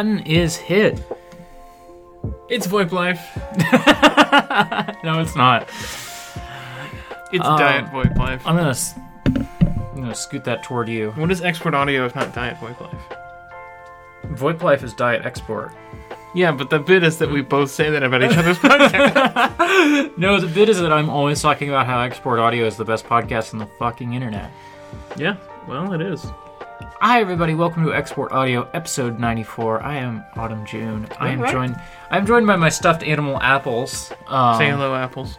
Button is hit. It's VoIP Life. No, it's not. It's Um, Diet VoIP Life. I'm gonna, I'm gonna scoot that toward you. What is export audio if not Diet VoIP Life? VoIP Life is diet export. Yeah, but the bit is that we both say that about each other's podcast. No, the bit is that I'm always talking about how export audio is the best podcast on the fucking internet. yeah, well, it is. Hi, everybody. Welcome to Export Audio, episode 94. I am Autumn June. I am Alright. joined. I'm joined by my stuffed animal apples. Um, Say hello, apples.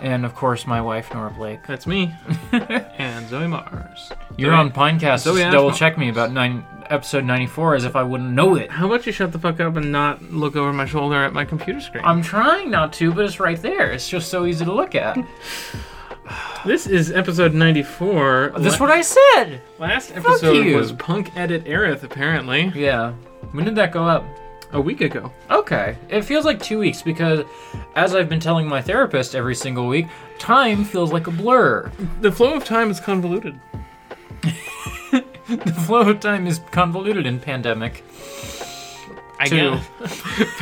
And of course, my wife Nora Blake. That's me. and Zoe Mars. You're Zoe- on Pinecast. Zoe Just double check me about nine episode 94 as if I wouldn't know it. How about you shut the fuck up and not look over my shoulder at my computer screen? I'm trying not to, but it's right there. It's just so easy to look at. this is episode 94. That's La- what I said. Last episode you. was Punk Edit Aerith, apparently. Yeah. When did that go up? A week ago. Okay. It feels like two weeks because, as I've been telling my therapist every single week, time feels like a blur. The flow of time is convoluted. The flow of time is convoluted in pandemic. I guess.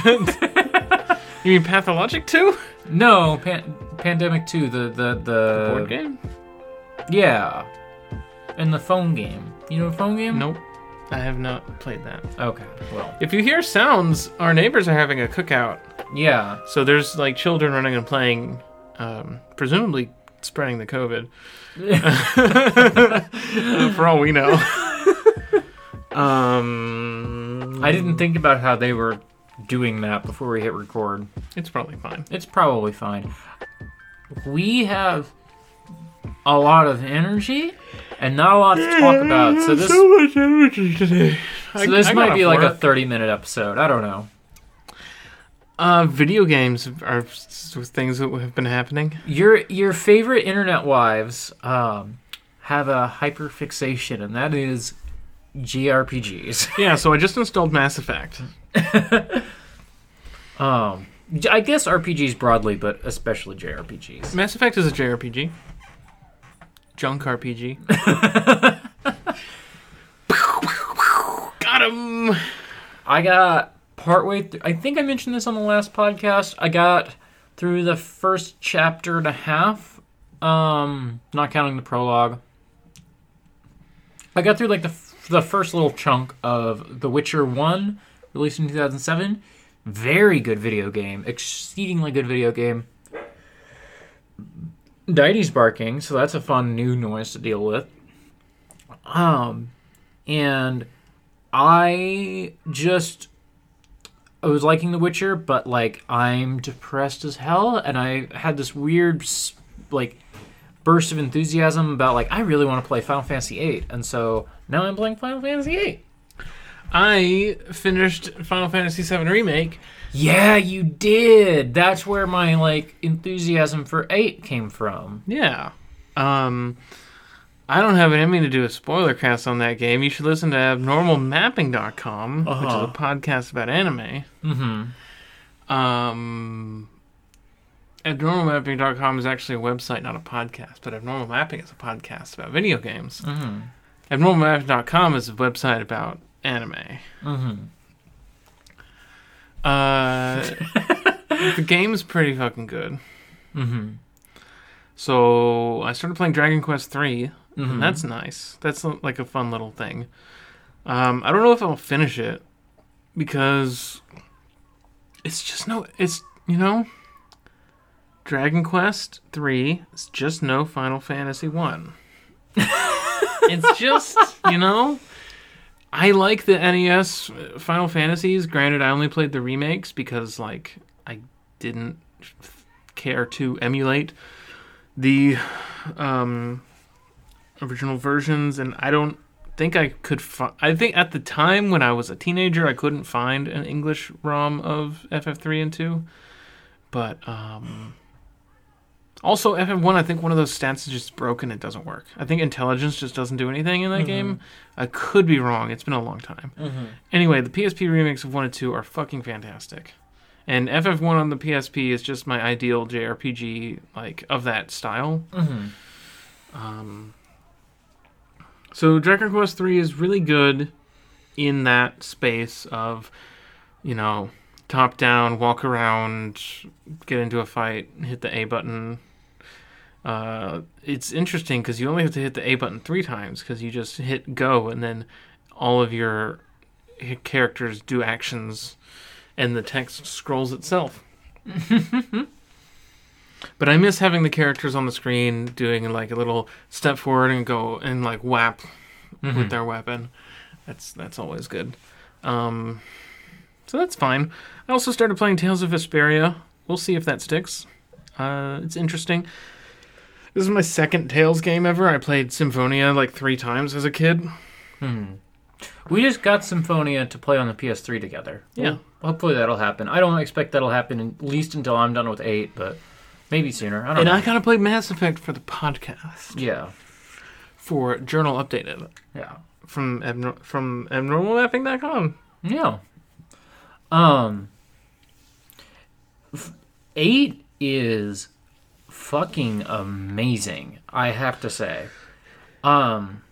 you mean pathologic too? No, pan- pandemic two. The the the Board game? Yeah, and the phone game. You know, the phone game. Nope. I have not played that. Okay. Well. If you hear sounds, our neighbors are having a cookout. Yeah. So there's like children running and playing, um, presumably spreading the COVID. For all we know. um, I didn't think about how they were doing that before we hit record. It's probably fine. It's probably fine. We have a lot of energy and not a lot to talk about. So this so much energy today. so this might be like a 30 minute episode. I don't know. Uh, video games are things that have been happening. Your your favorite internet wives um, have a hyper fixation, and that is JRPGs. Yeah, so I just installed Mass Effect. Um, I guess RPGs broadly, but especially JRPGs. Mass Effect is a JRPG. Junk RPG. Got him. I got partway. Th- I think I mentioned this on the last podcast. I got through the first chapter and a half, um, not counting the prologue. I got through like the f- the first little chunk of The Witcher One, released in two thousand seven. Very good video game, exceedingly good video game. Deity's barking, so that's a fun new noise to deal with. Um, and I just I was liking The Witcher, but like I'm depressed as hell, and I had this weird like burst of enthusiasm about like I really want to play Final Fantasy VIII, and so now I'm playing Final Fantasy VIII. I finished Final Fantasy VII Remake. Yeah, you did. That's where my like enthusiasm for eight came from. Yeah. Um, I don't have it in me to do a spoiler cast on that game. You should listen to abnormalmapping.com, which is Uh-huh. a podcast about anime. Mm-hmm. Um, abnormalmapping.com is actually a website, not a podcast, but Abnormal Mapping is a podcast about video games. Mm-hmm. Abnormalmapping.com is a website about anime. Mm-hmm. Uh, the game's pretty fucking good. Mm-hmm. So I started playing Dragon Quest three, Mhm. and that's nice. That's uh, like a fun little thing. Um, I don't know if I'll finish it because it's just no. It's you know, Dragon Quest three is just no Final Fantasy one. it's just you know. I like the NES Final Fantasies. Granted, I only played the remakes because like I didn't care to emulate the um, original versions, and I don't think I could. I think at the time when I was a teenager, I couldn't find an English ROM of FF3 and 2. But um, also FF1, I think one of those stats is just broken. It doesn't work. I think intelligence just doesn't do anything in that game. I could be wrong. It's been a long time. Mm-hmm. Anyway, the PSP remakes of 1 and 2 are fucking fantastic. And FF1 on the PSP is just my ideal JRPG like of that style. Mm-hmm. Um, so Dragon Quest 3 is really good. in that space of, you know, top down, walk around, get into a fight, hit the A button. Uh, it's interesting because you only have to hit the A button three times because you just hit go and then all of your characters do actions and the text scrolls itself. but I miss having the characters on the screen doing like a little step forward and go and like whap with their weapon. That's that's always good. Um, so that's fine. I also started playing Tales of Vesperia. We'll see if that sticks. Uh, it's interesting. This is my second Tales game ever. I played Symphonia like three times as a kid. We just got Symphonia to play on the PS3 together. Yeah. Hopefully that'll happen. I don't expect that'll happen at least until I'm done with eight, but maybe sooner. I don't And know. I gotta play Mass Effect for the podcast yeah, for Journal Updated yeah, from abnor- from abnormalmapping.com. yeah. Um, eight is fucking amazing. I have to say. Um.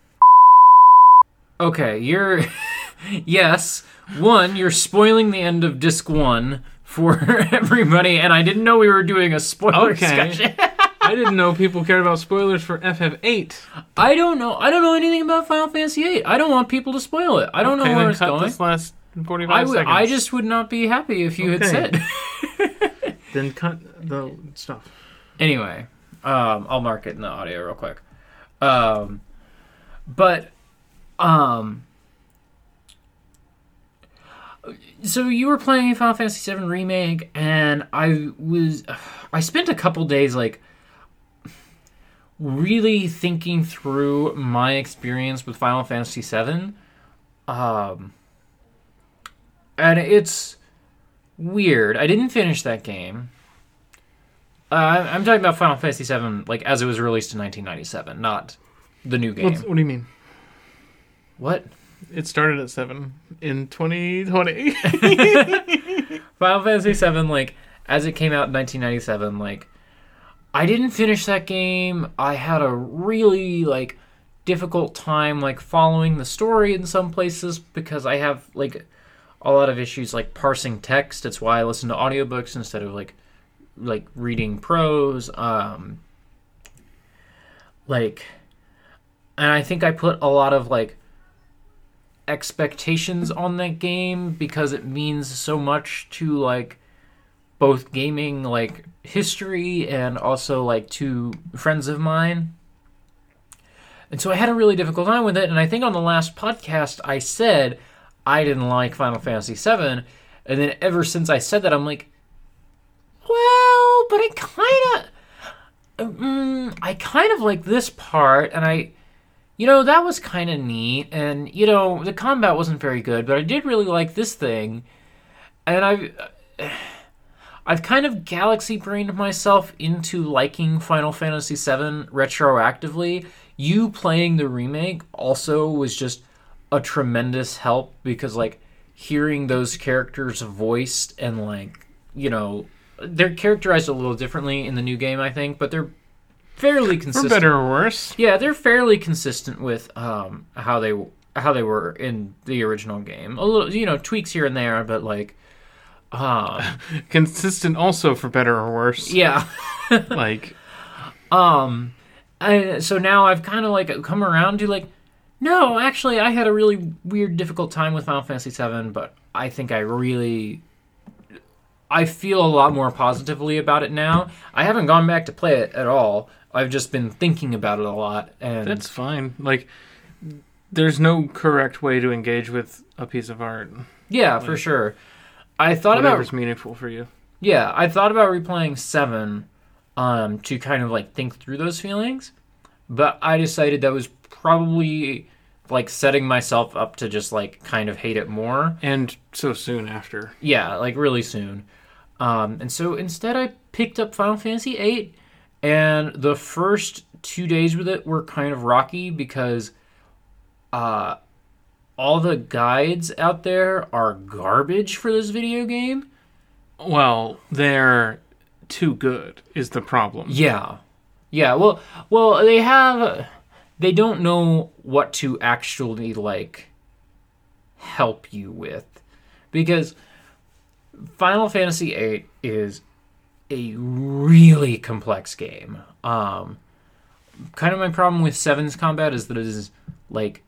Okay, you're. yes, one, you're spoiling the end of disc one for everybody, and I didn't know we were doing a spoiler Okay. discussion. I didn't know people cared about spoilers for FF8. I don't know. I don't know anything about Final Fantasy VIII. I don't want people to spoil it. I don't Okay, know where then it's cut going. this last 45 I seconds. I just would not be happy if you had said. then cut the stuff. Anyway, um, I'll mark it in the audio real quick. Um, but um, so you were playing Final Fantasy VII remake, and I was. I spent a couple days like really thinking through my experience with Final Fantasy VII. Um, and it's weird. I didn't finish that game. Uh, I'm I'm talking about Final Fantasy VII, like as it was released in 1997, not the new game. What's, what do you mean? what? It started at 7 in 2020. Final Fantasy VII, like as it came out in 1997, like I didn't finish that game. I had a really like difficult time like following the story in some places because I have like a lot of issues like parsing text. It's why I listen to audiobooks instead of like like reading prose. Um like and I think I put a lot of like expectations on that game because it means so much to like both gaming like history and also like to friends of mine. And so I had a really difficult time with it and I think on the last podcast I said I didn't like Final Fantasy 7 and then ever since I said that I'm like well, but I kind of mm, I kind of like this part and I you know, that was kind of neat, and you know, the combat wasn't very good, but I did really like this thing, and I've I've kind of galaxy brained myself into liking Final Fantasy VII retroactively. You playing the remake also was just a tremendous help because like hearing those characters voiced and like you know they're characterized a little differently in the new game, I think, but they're fairly consistent. For better or worse. Yeah, they're fairly consistent with um, how they how they were in the original game. A little, you know, tweaks here and there, but like, um, Consistent also for better or worse. yeah. Like, Um, I, so now I've kind of like come around to like, no, actually, I had a really weird, difficult time with Final Fantasy VII, but I think I really. I feel a lot more positively about it now. I haven't gone back to play it at all. I've just been thinking about it a lot, and that's fine. Like, there's no correct way to engage with a piece of art. yeah, for sure. I thought about Whatever's meaningful for you. Yeah, I thought about replaying seven um, to kind of like think through those feelings, but I decided that was probably like setting myself up to just like kind of hate it more. And so soon after. Yeah, like really soon. Um, and so instead, I picked up Final Fantasy VIII, and the first two days with it were kind of rocky because uh, all the guides out there are garbage for this video game. Well, they're too good, is the problem. Yeah, yeah. Well, well, they have. They don't know what to actually like help you with because Final Fantasy VIII is a really complex game. Um, kind of my problem with Seven's combat is that it is like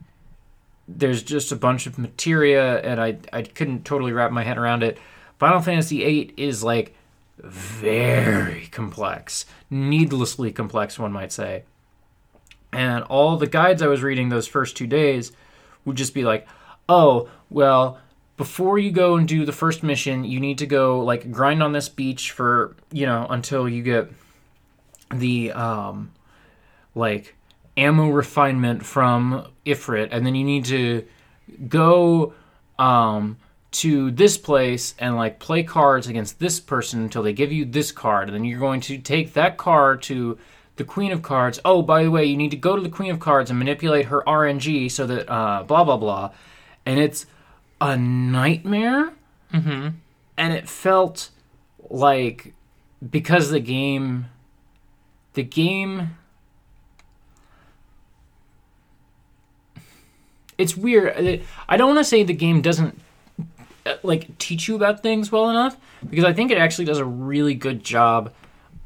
there's just a bunch of materia, and I I couldn't totally wrap my head around it. Final Fantasy VIII is like very complex, needlessly complex, one might say. And all the guides I was reading those first two days would just be like, oh, well, before you go and do the first mission, you need to go like grind on this beach for, you know, until you get the um like ammo refinement from Ifrit. And then you need to go um to this place and like play cards against this person until they give you this card. And then you're going to take that card to the queen of cards. Oh by the way you need to go to the queen of cards and manipulate her rng so that uh, blah blah blah. And it's a nightmare. Mm-hmm. and it felt like because the game the game it's weird. I don't want to say the game doesn't uh, like teach you about things well enough because i think it actually does a really good job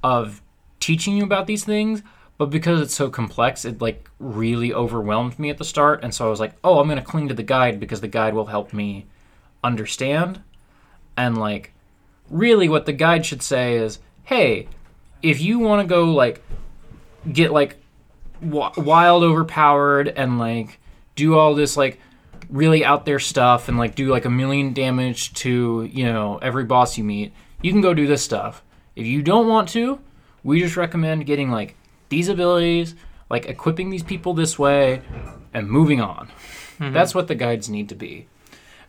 of teaching you about these things but because it's so complex it like really overwhelmed me at the start and so i was like oh i'm going to cling to the guide because the guide will help me understand. And like really what the guide should say is hey if you want to go like get like wild overpowered and like do all this like really out there stuff and like do like a million damage to you know every boss you meet you can go do this stuff. If you don't want to we just recommend getting like these abilities like equipping these people this way and moving on. Mm-hmm. That's what the guides need to be.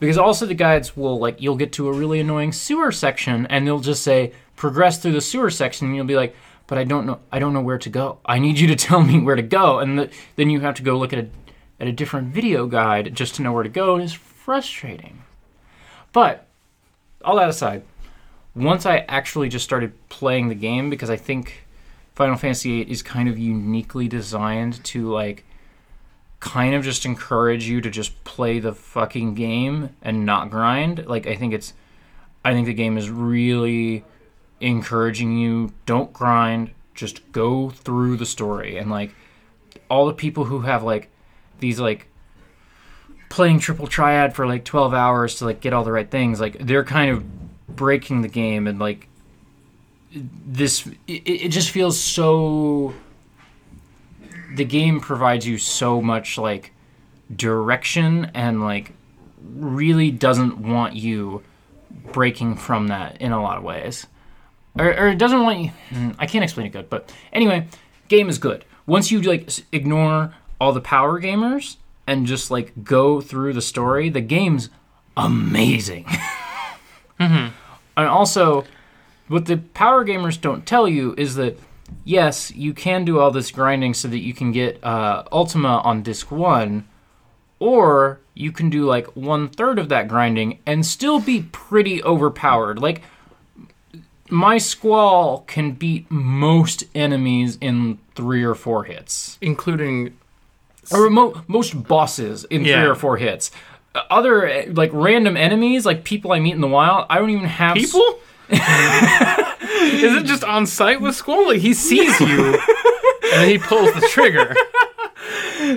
Because also the guides will like you'll get to a really annoying sewer section and they'll just say progress through the sewer section and you'll be like but i don't know i don't know where to go. I need you to tell me where to go. And th- then you have to go look at a at a different video guide just to know where to go and it's frustrating. But all that aside once i actually just started playing the game because i think final fantasy VIII is kind of uniquely designed to like kind of just encourage you to just play the fucking game and not grind. Like I think it's I think the game is really encouraging you don't grind, just go through the story and like all the people who have like these like playing triple triad for like 12 hours to like get all the right things like they're kind of breaking the game and like this it, it just feels so the game provides you so much like direction and like really doesn't want you breaking from that in a lot of ways. Or, or it doesn't want you hmm, i can't explain it good but anyway game is good. Once you like ignore all the power gamers and just like go through the story the game's amazing and also what the power gamers don't tell you is that yes, you can do all this grinding so that you can get uh, Ultima on disc one, or you can do like one third of that grinding and still be pretty overpowered. Like my squall can beat most enemies in three or four hits, Including or mo- most bosses in Yeah. three or four hits. Other uh, like random enemies, like people I meet in the wild, I don't even have s- people. Is it just on site with Squall? Like he sees you, and then he pulls the trigger.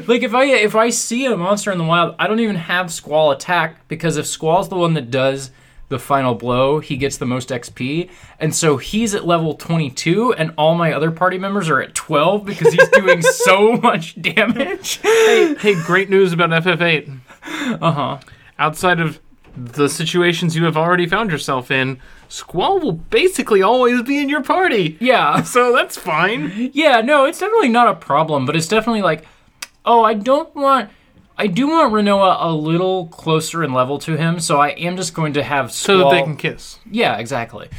Like if I if I see a monster in the wild, I don't even have Squall attack because if Squall's the one that does the final blow, he gets the most XP, and so he's at level 22, and all my other party members are at 12 because he's doing so much damage. Hey, great news about FF8. Uh huh. Outside of the situations you have already found yourself in, Squall will basically always be in your party. Yeah. So that's fine. Yeah, no, it's definitely not a problem, but it's definitely like, oh, I don't want. I do want Rinoa a little closer in level to him, so I am just going to have So that they can kiss. Yeah, exactly.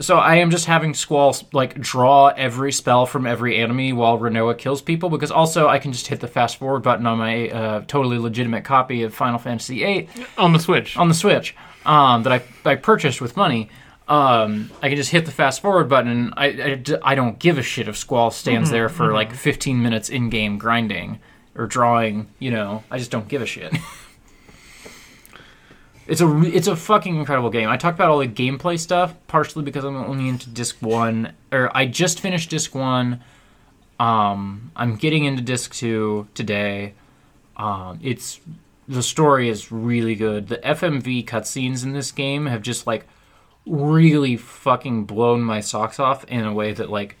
So I am just having Squall like draw every spell from every enemy while Rinoa kills people because also I can just hit the fast forward button on my uh, totally legitimate copy of Final Fantasy VIII On the Switch. on the Switch um, that I, I purchased with money. Um, I can just hit the fast forward button. And I don't give a shit if Squall stands there for like 15 minutes in game grinding or drawing. You know, I just don't give a shit. It's a it's a fucking incredible game. I talked about all the gameplay stuff partially because I'm only into disc one, or I just finished disc one. Um, I'm getting into disc two today. Um, it's the story is really good. The FMV cutscenes in this game have just like really fucking blown my socks off in a way that like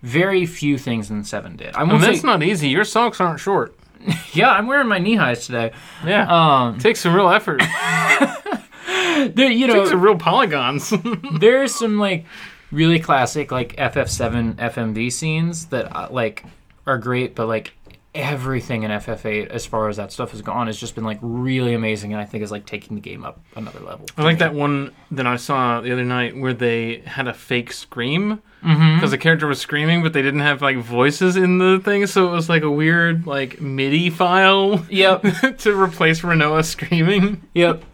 very few things in seven did. I And won't that's say, not easy. Your socks aren't short. yeah, I'm wearing my knee highs today. Yeah. Um, takes some real effort. there, you know, takes some real polygons. there's some like really classic like FF7 FMV scenes that uh, like are great, but like everything in FF8 as far as that stuff has gone has just been like really amazing, and I think is like taking the game up another level. I like that one that I saw the other night where they had a fake scream Mm-hmm. because the character was screaming, but they didn't have like voices in the thing, so it was like a weird like MIDI file Yep, to replace Rinoa screaming. yep.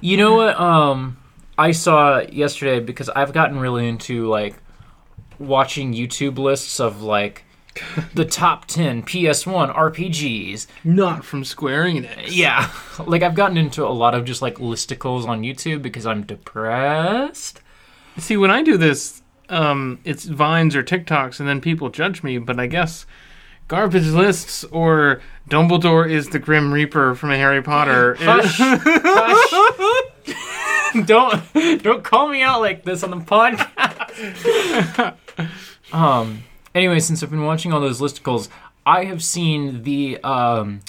You know what? Um, I saw yesterday because I've gotten really into like watching YouTube lists of like the top 10 PS1 RPGs Not from Square Enix. Yeah. Like I've gotten into a lot of just like listicles on YouTube because I'm depressed. See, when I do this, um, it's vines or TikToks, and then people judge me. But I guess garbage lists or Dumbledore is the Grim Reaper from a Harry Potter. Hush. Hush. don't don't call me out like this on the podcast. um anyway, since I've been watching all those listicles, I have seen the um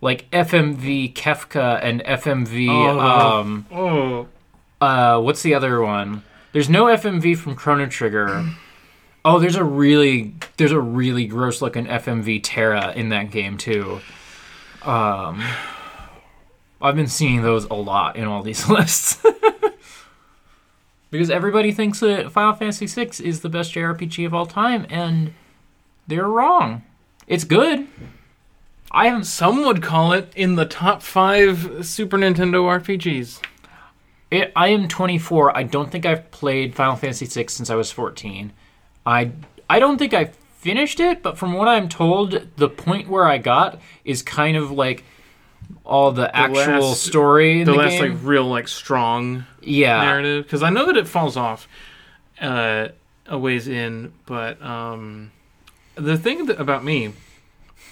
like FMV Kefka and FMV Oh. um oh, uh what's the other one? There's no FMV from Chrono Trigger. Oh, there's a really there's a really gross looking FMV Terra in that game too. Um I've been seeing those a lot in all these lists. Because everybody thinks that Final Fantasy VI is the best JRPG of all time and they're wrong. It's good. I haven't some would call it in the top five Super Nintendo RPGs. It, I am 24. I don't think I've played Final Fantasy VI since I was 14. I I don't think I finished it, but from what I'm told, the point where I got is kind of like all the, actual last- story in The the, last like real like strong yeah, narrative because I know that it falls off uh, a ways in, but um, the thing that, about me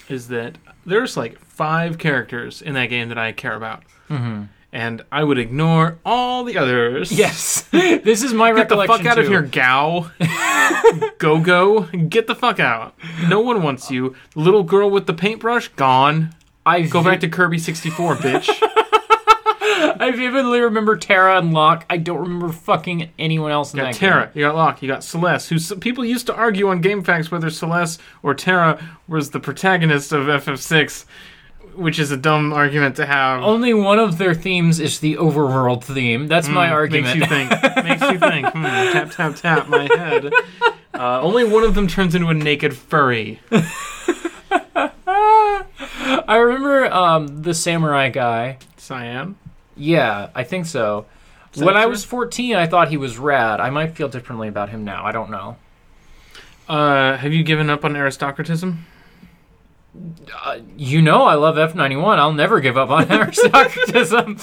is that there's like five characters in that game that I care about, Mhm. and I would ignore all the others. Yes, this is my Get the fuck out of here, Gau. go go. Get the fuck out. No one wants you. Little girl with the paintbrush, gone. I Go vi- back to Kirby 64, bitch. I vividly remember Terra and Locke. I don't remember fucking anyone else in You got that Terra, game. you got Locke, you got Celes, who s- people used to argue on GameFAQs whether Celes or Terra was the protagonist of FF6, which is a dumb argument to have. Only one of their themes is the overworld theme. That's my argument. Makes you think. makes you think. Hmm, tap, tap, tap, my head. Uh, only one of them turns into a naked furry. I remember um, the samurai guy. Cyan. Yeah, I think so. when I true? was 14, I thought he was rad. I might feel differently about him now. I don't know. Uh, have you given up on aristocratism? Uh, you know I love F91. I'll never give up on aristocratism.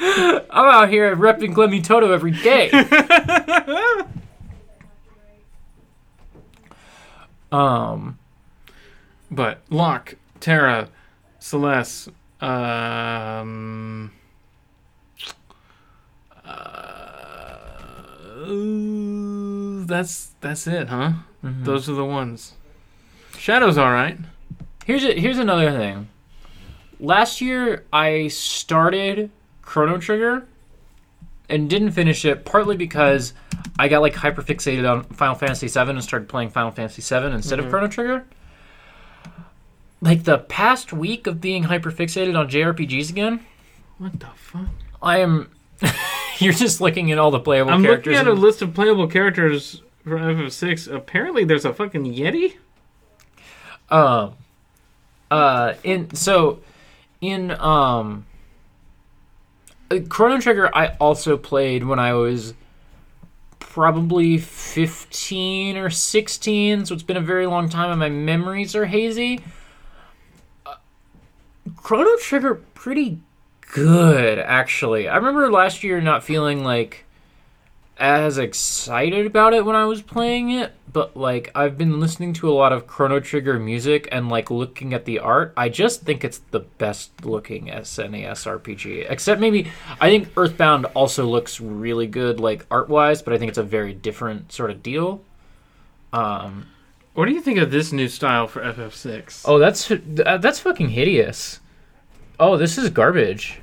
I'm out here repping Glemmy Toto every day. um, But Locke, Terra, Celes, um, uh, that's that's it, huh? Those are the ones. Shadow's all right. here's a, here's another thing. Last year I started Chrono Trigger and didn't finish it partly because I got like hyper fixated on Final Fantasy VII and started playing Final Fantasy VII instead of Chrono Trigger. Like the past week of being hyper fixated on JRPGs again, What the fuck? I am. You're just looking at all the playable characters. I'm looking at a list of playable characters for FF6. Apparently, there's a fucking Yeti. Um, uh, in so, in um, uh, Chrono Trigger, I also played when I was probably fifteen or sixteen. So it's been a very long time, and my memories are hazy. Chrono Trigger, pretty good, actually. I remember last year not feeling like as excited about it when I was playing it, but like I've been listening to a lot of Chrono Trigger music and like looking at the art. I just think it's the best looking SNES RPG. Except maybe I think Earthbound also looks really good like art wise, but I think it's a very different sort of deal. Um, What do you think of this new style for FF6? oh, that's uh, that's fucking hideous. Oh, this is garbage.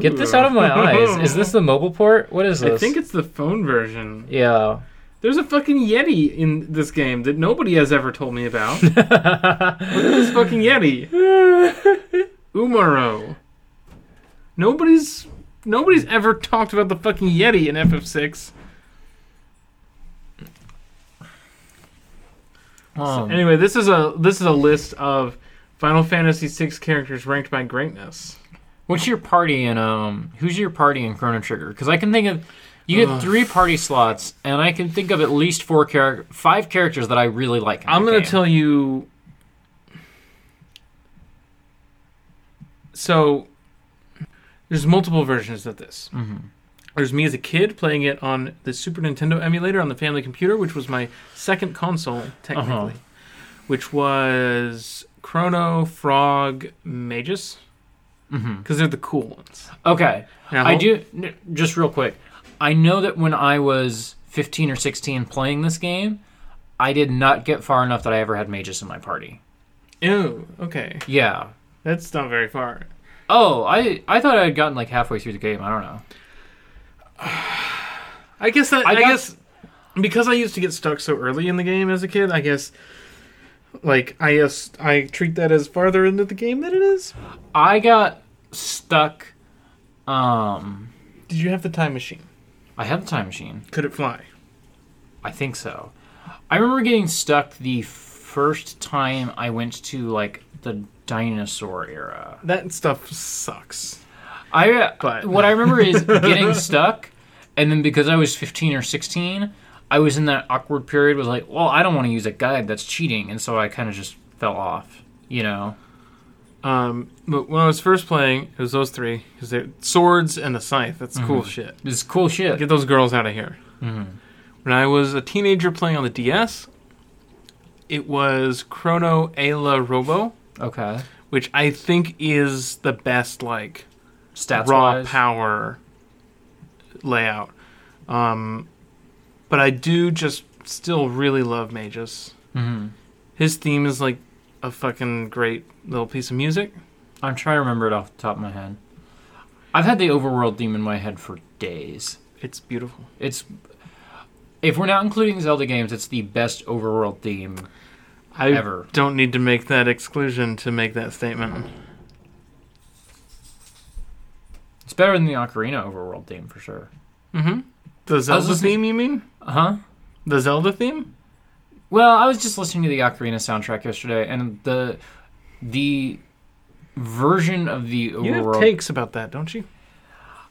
Get this out of my eyes. Is this the mobile port? What is this? I think it's the phone version. yeah. There's a fucking Yeti in this game that nobody has ever told me about. Look at this fucking Yeti. Umaro. Nobody's nobody's ever talked about the fucking Yeti in FF6. Um, Anyway, this is a this is a list of Final Fantasy VI characters ranked by greatness. What's your party in um? Who's your party in Chrono Trigger? Because I can think of you get Ugh. three party slots, and I can think of at least four char- five characters that I really like. I'm gonna game. tell you. So, there's multiple versions of this. Mhm. There's me as a kid playing it on the Super Nintendo emulator on the family computer, which was my second console technically, Uh-huh. which was Chrono, Frog, Magus, because they're the cool ones. Okay, Now, I do. n- Just real quick, I know that when I was 15 or 16 playing this game, I did not get far enough that I ever had Magus in my party. Ew, okay, Yeah. that's not very far. Oh, I I thought I had gotten like halfway through the game. I don't know. I guess that I I, got- guess because I used to get stuck so early in the game as a kid. I guess like I guess I treat that as farther into the game than it is. I got stuck. Um, Did you have the time machine? I had the time machine. Could it fly? I think so. I remember getting stuck the first time I went to like the dinosaur era. That stuff sucks. I But- what I remember is getting stuck, and then because I was fifteen or sixteen, I was in that awkward period. Was like, well, I don't want to use a guide that's cheating, and so I kind of just fell off. You know. Um, but when I was first playing, it was those three because they're swords and the scythe. That's cool shit. This cool shit. Get those girls out of here. Mhm. When I was a teenager playing on the DS, it was Chrono Ayla Robo, Okay. which I think is the best like Stats raw power layout. Um, but I do just still really love Magus. hmm His theme is like a fucking great little piece of music. I'm trying to remember it off the top of my head. I've had the overworld theme in my head for days. It's beautiful. It's if we're not including Zelda games, it's the best overworld theme I ever. don't need to make that exclusion to make that statement. It's better than the Ocarina overworld theme for sure. Mm-hmm. The Zelda listening- theme, you mean? Uh huh? The Zelda theme? Well, I was just listening to the Ocarina soundtrack yesterday, and the the version of the You have overworld takes about that, don't you?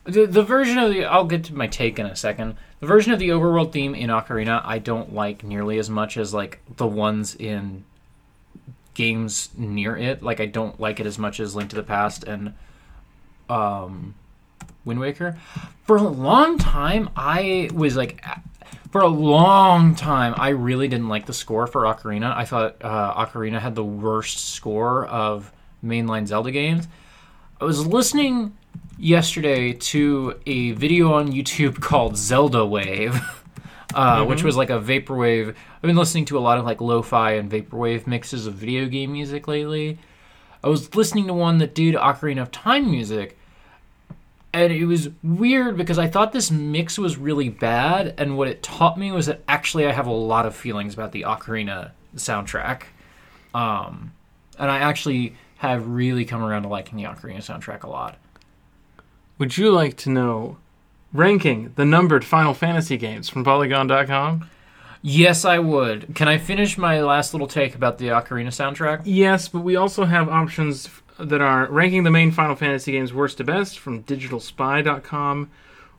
The, the version of the I'll get to my take in a second. The version of the overworld theme in Ocarina I don't like nearly as much as like the ones in games near it. Like I don't like it as much as Link to the Past and um Wind Waker. For a long time I was like for a long time I really didn't like the score for Ocarina. I thought uh, Ocarina had the worst score of mainline Zelda games. I was listening yesterday to a video on YouTube called Zelda Wave, uh, which was like a vaporwave. I've been listening to a lot of like lo-fi and vaporwave mixes of video game music lately. I was listening to one that did Ocarina of Time music, and it was weird because I thought this mix was really bad, and what it taught me was that actually I have a lot of feelings about the Ocarina soundtrack, um, and I actually have really come around to liking the Ocarina soundtrack a lot. Would you like to know ranking the numbered Final Fantasy games from Polygon.com? Yes, I would. Can I finish my last little take about the Ocarina soundtrack? Yes, but we also have options that are ranking the main Final Fantasy games worst to best from DigitalSpy.com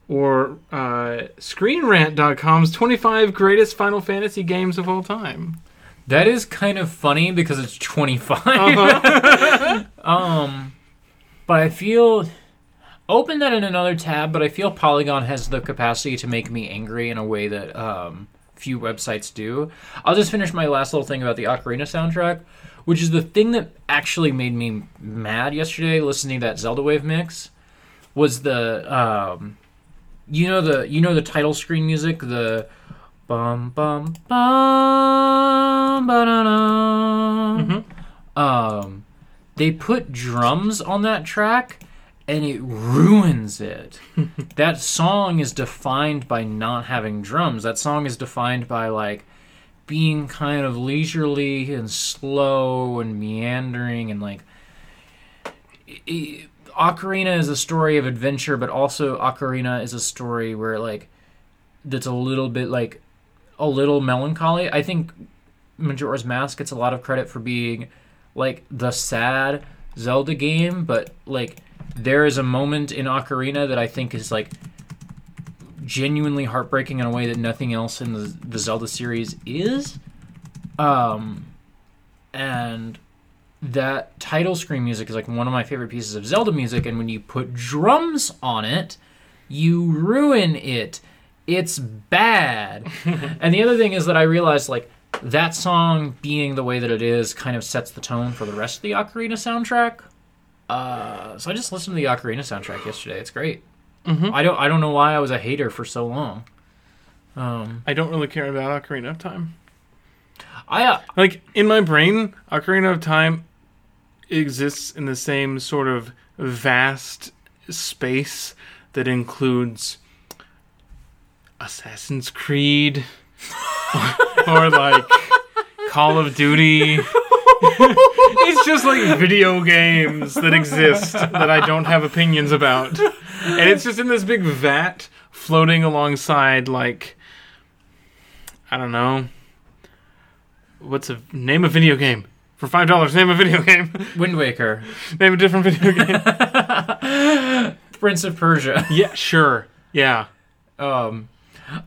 or uh, ScreenRant.com's 25 greatest Final Fantasy games of all time. That is kind of funny because it's 25. Uh-huh. um, but I feel open that in another tab, but I feel Polygon has the capacity to make me angry in a way that um, few websites do. I'll just finish my last little thing about the Ocarina soundtrack, which is the thing that actually made me mad yesterday listening to that Zelda Wave mix was the um, you know the you know the title screen music the bum bum bum ba um they put drums on that track and it ruins it. that song is defined by not having drums. That song is defined by like being kind of leisurely and slow and meandering and like i- Ocarina is a story of adventure, but also Ocarina is a story where like that's a little bit like a little melancholy. I think Majora's Mask gets a lot of credit for being like the sad Zelda game, but like there is a moment in Ocarina that I think is like genuinely heartbreaking in a way that nothing else in the, the Zelda series is. Um, and that title screen music is like one of my favorite pieces of Zelda music, and when you put drums on it, you ruin it. It's bad. and the other thing is that I realized like that song being the way that it is kind of sets the tone for the rest of the Ocarina soundtrack. Uh, so I just listened to the Ocarina soundtrack yesterday. It's great. Mhm. I don't I don't know why I was a hater for so long. Um, I don't really care about Ocarina of Time. I uh, Like in my brain, Ocarina of Time exists in the same sort of vast space that includes Assassin's Creed or like Call of Duty. it's just like video games that exist that I don't have opinions about. And it's just in this big vat floating alongside like I don't know. What's a name a video game? For five dollars, name a video game. Wind Waker, name a different video game. Prince of Persia. yeah, sure. Yeah. Um,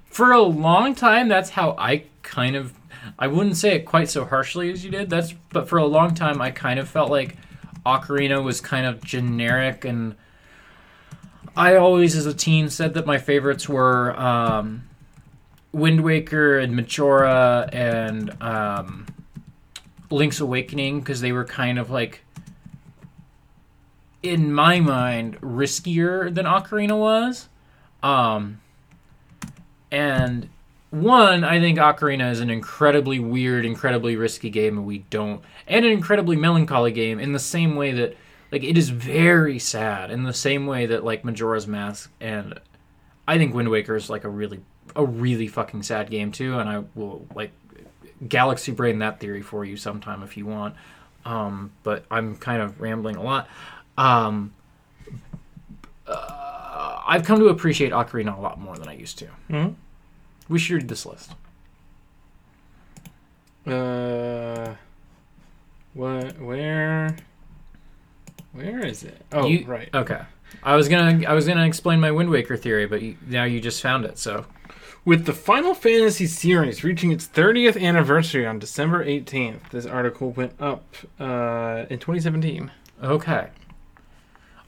for a long time, that's how I kind of. I wouldn't say it quite so harshly as you did. That's but for a long time, I kind of felt like Ocarina was kind of generic, and I always, as a teen, said that my favorites were um, Wind Waker and Majora and um, Link's Awakening because they were kind of like, in my mind, riskier than Ocarina was. Um, and one, I think Ocarina is an incredibly weird, incredibly risky game, and we don't, and an incredibly melancholy game in the same way that, like, it is very sad in the same way that, like, Majora's Mask and I think Wind Waker is like a really, a really fucking sad game too, and I will like galaxy brain that theory for you sometime if you want. Um, but I'm kind of rambling a lot. Um, uh, I've come to appreciate Ocarina a lot more than I used to. Mm-hmm. We should read this list. Uh, what? Where? Where is it? Oh, You- right. Okay. I was gonna I was gonna explain my Wind Waker theory, but you, now you just found it. So With the Final Fantasy series reaching its 30th anniversary on December 18th, this article went up uh, in 2017. okay,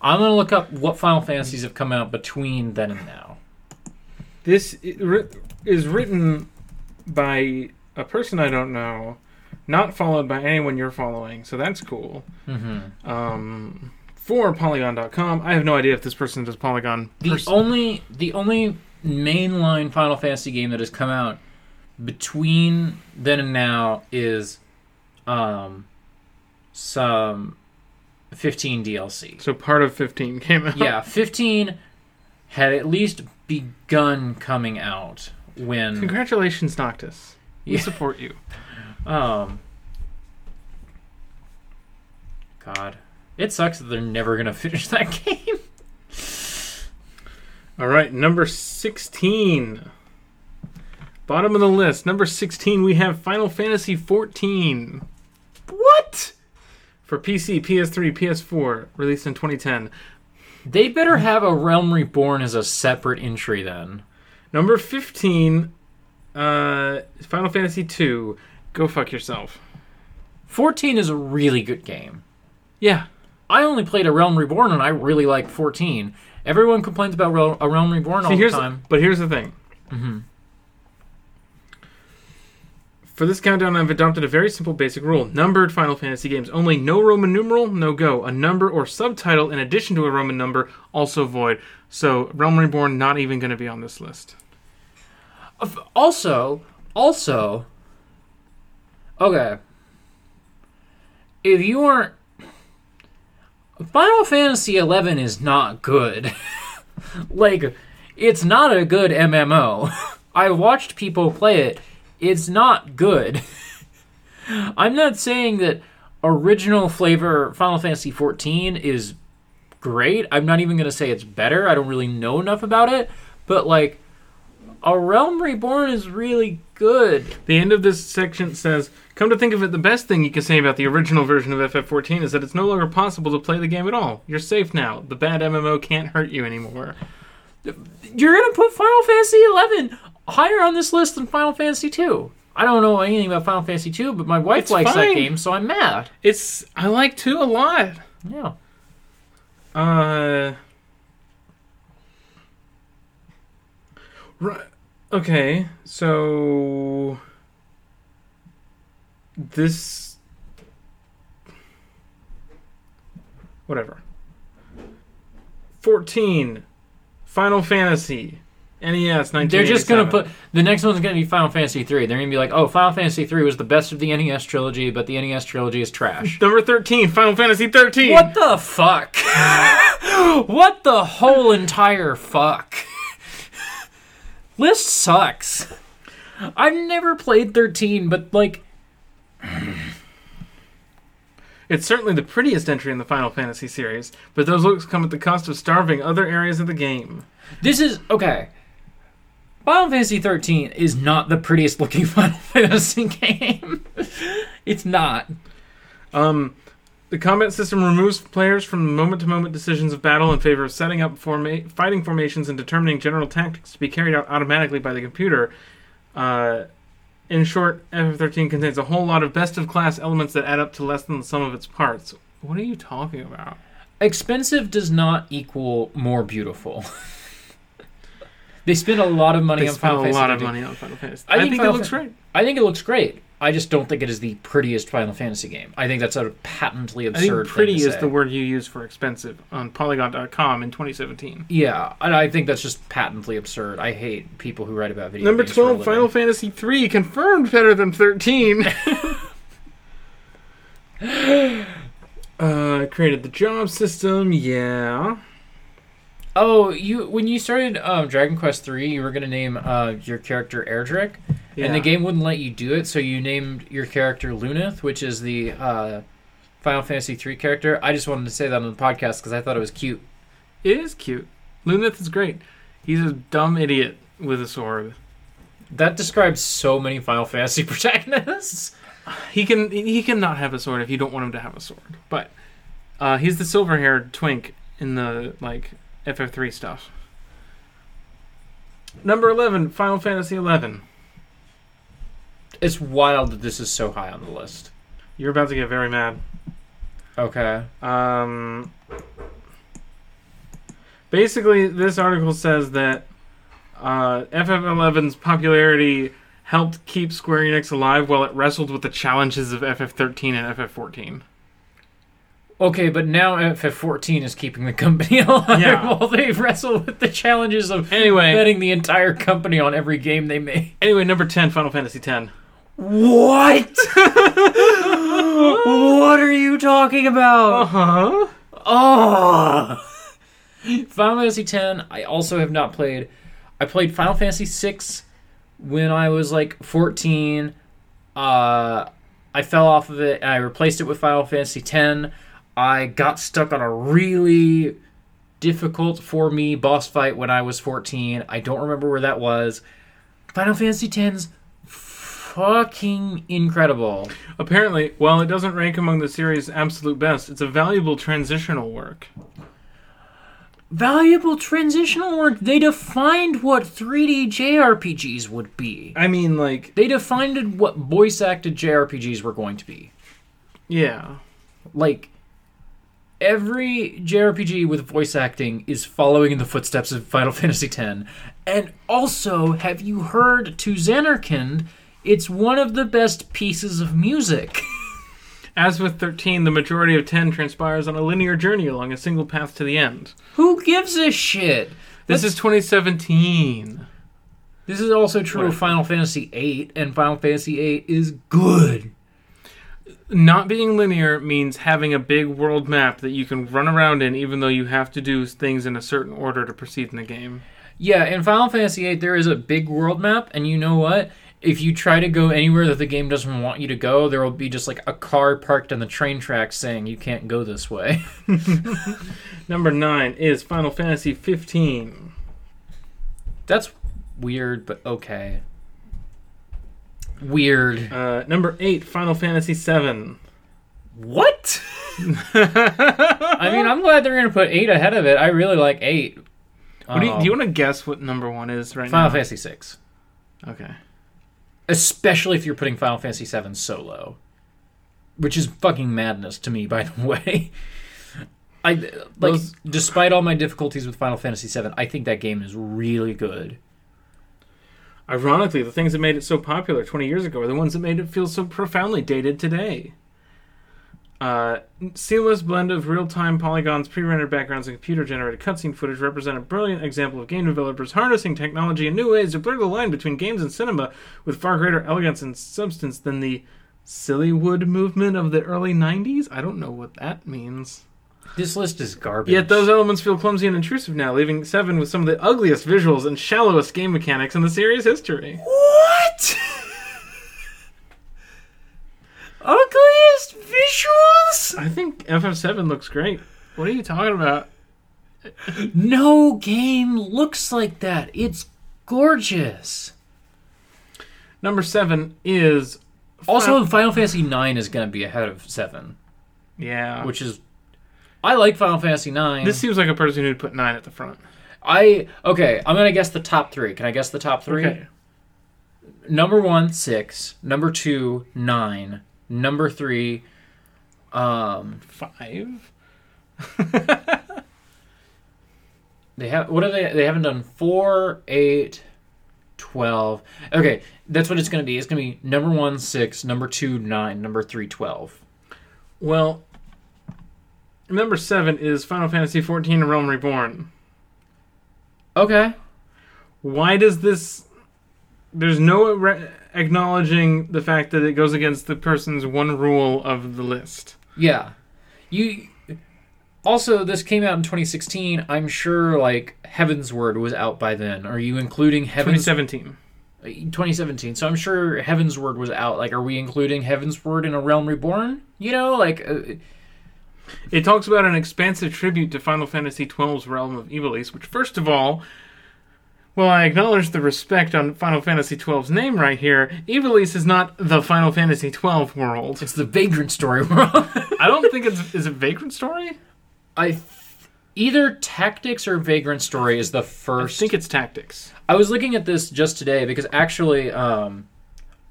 I'm gonna look up what Final Fantasies have come out between then and now. This is written by a person I don't know, not followed by anyone you're following, so that's cool. Mm-hmm. Um, for Polygon.com, I have no idea if this person does Polygon. The pers- only the only mainline Final Fantasy game that has come out between then and now is um some 15 DLC. so part of 15 came out. Yeah, 15 had at least begun coming out when Congratulations, Noctis. We Yeah. support you. um God. It sucks that they're never going to finish that game. All right, number 16. Bottom of the list, number 16, we have Final Fantasy 14. What? For PC, PS3, PS4, released in 2010. They better have a Realm Reborn as a separate entry then. Number 15, uh, Final Fantasy 2. Go fuck yourself. 14 is a really good game. Yeah. I only played A Realm Reborn and I really like 14. Everyone complains about Rel- A Realm Reborn all See, the here's time. but here's the thing. Mm-hmm. For this countdown, I've adopted a very simple basic rule: numbered Final Fantasy games only. No Roman numeral, no go. A number or subtitle in addition to a Roman number, also void. So Realm Reborn not even going to be on this list. Also, also, okay. If you aren't. Final Fantasy XI is not good. like, it's not a good MMO. I watched people play it. It's not good. I'm not saying that original flavor Final Fantasy XIV is great. I'm not even going to say it's better. I don't really know enough about it. But, like, A Realm Reborn is really good. The end of this section says, "Come to think of it, the best thing you can say about the original version of FF14 is that it's no longer possible to play the game at all. You're safe now. The bad MMO can't hurt you anymore." You're gonna put Final Fantasy eleven higher on this list than Final Fantasy II. I don't know anything about Final Fantasy II, but my wife It's likes that game, so I'm mad. It's I like two a lot. Yeah. Uh. Right. Okay. So. This. Whatever. 14. Final Fantasy. NES 1987. They're just gonna put the next one's gonna be Final Fantasy three. They're gonna be like, oh, Final Fantasy three was the best of the NES trilogy, but the NES trilogy is trash. Number 13. Final Fantasy 13. what the fuck? what the whole entire fuck? List sucks. I've never played thirteen, but like It's certainly the prettiest entry in the Final Fantasy series, but those looks come at the cost of starving other areas of the game. This is okay. Final Fantasy 13 is not the prettiest looking Final Fantasy game. it's not. Um, the combat system removes players from moment to moment decisions of battle in favor of setting up forma- fighting formations and determining general tactics to be carried out automatically by the computer. Uh, in short, FF13 contains a whole lot of best of class elements that add up to less than the sum of its parts. What are you talking about? Expensive does not equal more beautiful. they spend a lot of money They on spent Final a Fantasy. lot of 13. money on Final Fantasy. I I, think think, Final it looks Fa- great. I think it looks great. I just don't think it is the prettiest Final Fantasy game. I think that's a patently I absurd think pretty is say. the word you use for expensive on Polygon.com in 2017. Yeah, and I think that's just patently absurd. I hate people who write about video Number games 12. Final Fantasy 3, confirmed better than 13. uh, created the job system, yeah. Oh, you when you started um, Dragon Quest three, you were gonna name uh, your character Erdrick, yeah. and the game wouldn't let you do it, so you named your character Luneth, which is the uh, Final Fantasy three character. I just wanted to say that on the podcast because I thought it was cute. It is cute. Luneth is great. He's a dumb idiot with a sword. That describes so many Final Fantasy protagonists. He can he can not have a sword if you don't want him to have a sword. But uh, he's the silver haired twink in the like FF3 stuff. Number eleven, Final Fantasy eleven. It's wild that this is so high on the list. You're about to get very mad. Okay. Um, basically, this article says that uh, FF11's popularity helped keep Square Enix alive while it wrestled with the challenges of FF13 and FF14. Okay, but now FF14 is keeping the company alive Yeah. while they wrestle with the challenges of Anyway, betting the entire company on every game they make. anyway, number 10, Final Fantasy X. What? what are you talking about? Uh huh. Oh. Final Fantasy X. I also have not played. I played Final Fantasy VI when I was like 14. Uh, I fell off of it and I replaced it with Final Fantasy X. I got stuck on a really difficult for me boss fight when I was 14. I don't remember where that was. Final Fantasy X's fucking incredible. Apparently, while it doesn't rank among the series' absolute best, it's a valuable transitional work. Valuable transitional work. They defined what 3D JRPGs would be. I mean, like, They defined what voice acted JRPGs were going to be. yeah. Like, every JRPG with voice acting is following in the footsteps of Final Fantasy X. And also, have you heard to Zanarkand? It's one of the best pieces of music. As with 13, the majority of 10 transpires on a linear journey along a single path to the end. Who gives a shit? This is 2017. This is also true of Final Fantasy VIII, and Final Fantasy VIII is good. Not being linear means having a big world map that you can run around in, even though you have to do things in a certain order to proceed in the game. Yeah, in Final Fantasy VIII, there is a big world map, and you know what? If you try to go anywhere that the game doesn't want you to go, there will be just like a car parked on the train tracks saying you can't go this way. Number 9 is Final Fantasy 15. That's weird, but okay. Weird. Uh, number 8, Final Fantasy 7. What? I mean, I'm glad they're going to put 8 ahead of it. I really like 8. What do, you, do you Um, want to guess what number 1 is right now? Final now? Fantasy 6. Okay. especially if you're putting Final Fantasy VII solo, which is fucking madness to me. By the way, I like Those- despite all my difficulties with Final Fantasy VII, I think that game is really good. Ironically, the things that made it so popular 20 years ago are the ones that made it feel so profoundly dated today. Uh, seamless blend of real-time polygons, pre-rendered backgrounds, and computer-generated cutscene footage represent a brilliant example of game developers harnessing technology in new ways to blur the line between games and cinema with far greater elegance and substance than the Siliwood movement of the early 90s. I don't know what that means. This list is garbage. Yet those elements feel clumsy and intrusive now, leaving Seven with some of the ugliest visuals and shallowest game mechanics in the series' history. what? Ugliest visuals? I think FF7 looks great. What are you talking about? No game looks like that. It's gorgeous. Number seven is Also, Final- Final Fantasy IX is going to be ahead of seven, yeah. which is. I like Final Fantasy Nine. this seems like a person who'd put nine at the front. I okay. I'm gonna guess the top three. Can I guess the top three? Okay. Number one, six. Number two, nine. Number three, um, Five. they have what are they? They haven't done four, eight, twelve. Okay, that's what it's gonna be. It's gonna be number one, six. Number two, nine. Number three, twelve. Well, number seven is Final Fantasy XIV: Realm Reborn. Okay. Why does this? There's no re- acknowledging the fact that it goes against the person's one rule of the list. Yeah. You. Also, this came out in 2016. I'm sure like Heavensward was out by then. Are you including Heaven's 2017. 2017. So I'm sure Heavensward was out. Like, are we including Heavensward in A Realm Reborn? You know, like, uh, It talks about an expansive tribute to Final Fantasy XII's Realm of Ivalice, which, first of all, well, I acknowledge the respect on Final Fantasy XII's name right here. Ivalice is not the Final Fantasy XII world. it's the Vagrant story world. I don't think it's is it Vagrant Story. I th- either Tactics or Vagrant Story is the first. I think it's Tactics. I was looking at this just today because actually, um,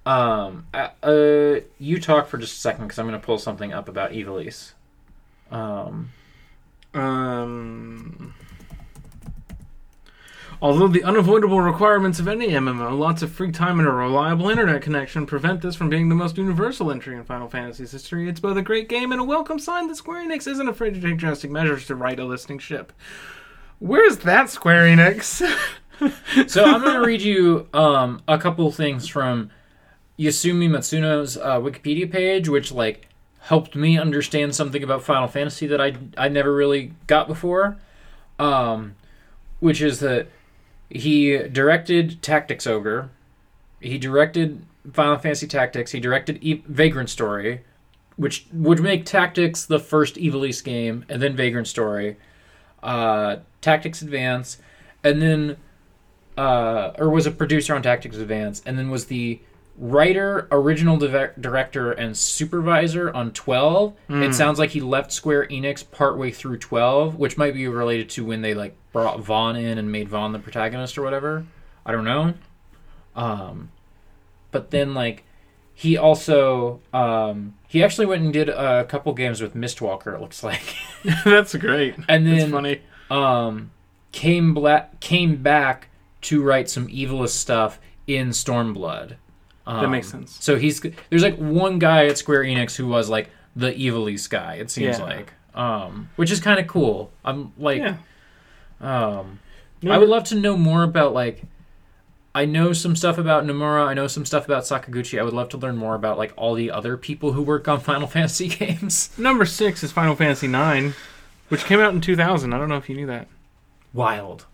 um, uh, uh you talk for just a second because I'm going to pull something up about Ivalice. Um, Um. Although the unavoidable requirements of any MMO, lots of free time and a reliable internet connection prevent this from being the most universal entry in Final Fantasy's history, it's both a great game and a welcome sign that Square Enix isn't afraid to take drastic measures to right a listing ship. Where's that Square Enix? so I'm going to read you um, a couple things from Yasumi Matsuno's uh, Wikipedia page, which like helped me understand something about Final Fantasy that I I never really got before. Um, which is that he directed Tactics Ogre, he directed Final Fantasy Tactics, he directed e- Vagrant Story, which would make Tactics the first Ivalice game, and then Vagrant Story, uh, Tactics Advance, and then uh, or was a producer on Tactics Advance, and then was the writer, original director, and supervisor on 12. It sounds like he left Square Enix partway through 12, which might be related to when they like brought Vaan in and made Vaan the protagonist or whatever. I don't know. Um, but then like he also um, he actually went and did a couple games with Mistwalker. It looks like. That's great. and then funny. um, came black came back to write some Ivalice stuff in Stormblood. Um, That makes sense. So he's there's like one guy at Square Enix who was like the Ivalice guy. It seems Yeah. like, um, which is kind of cool. I'm like, yeah. um, No, I would love to know more about like. I know some stuff about Nomura. I know some stuff about Sakaguchi. I would love to learn more about like all the other people who work on Final Fantasy games. Number six is Final Fantasy IX, which came out in 2000. I don't know if you knew that. Wild.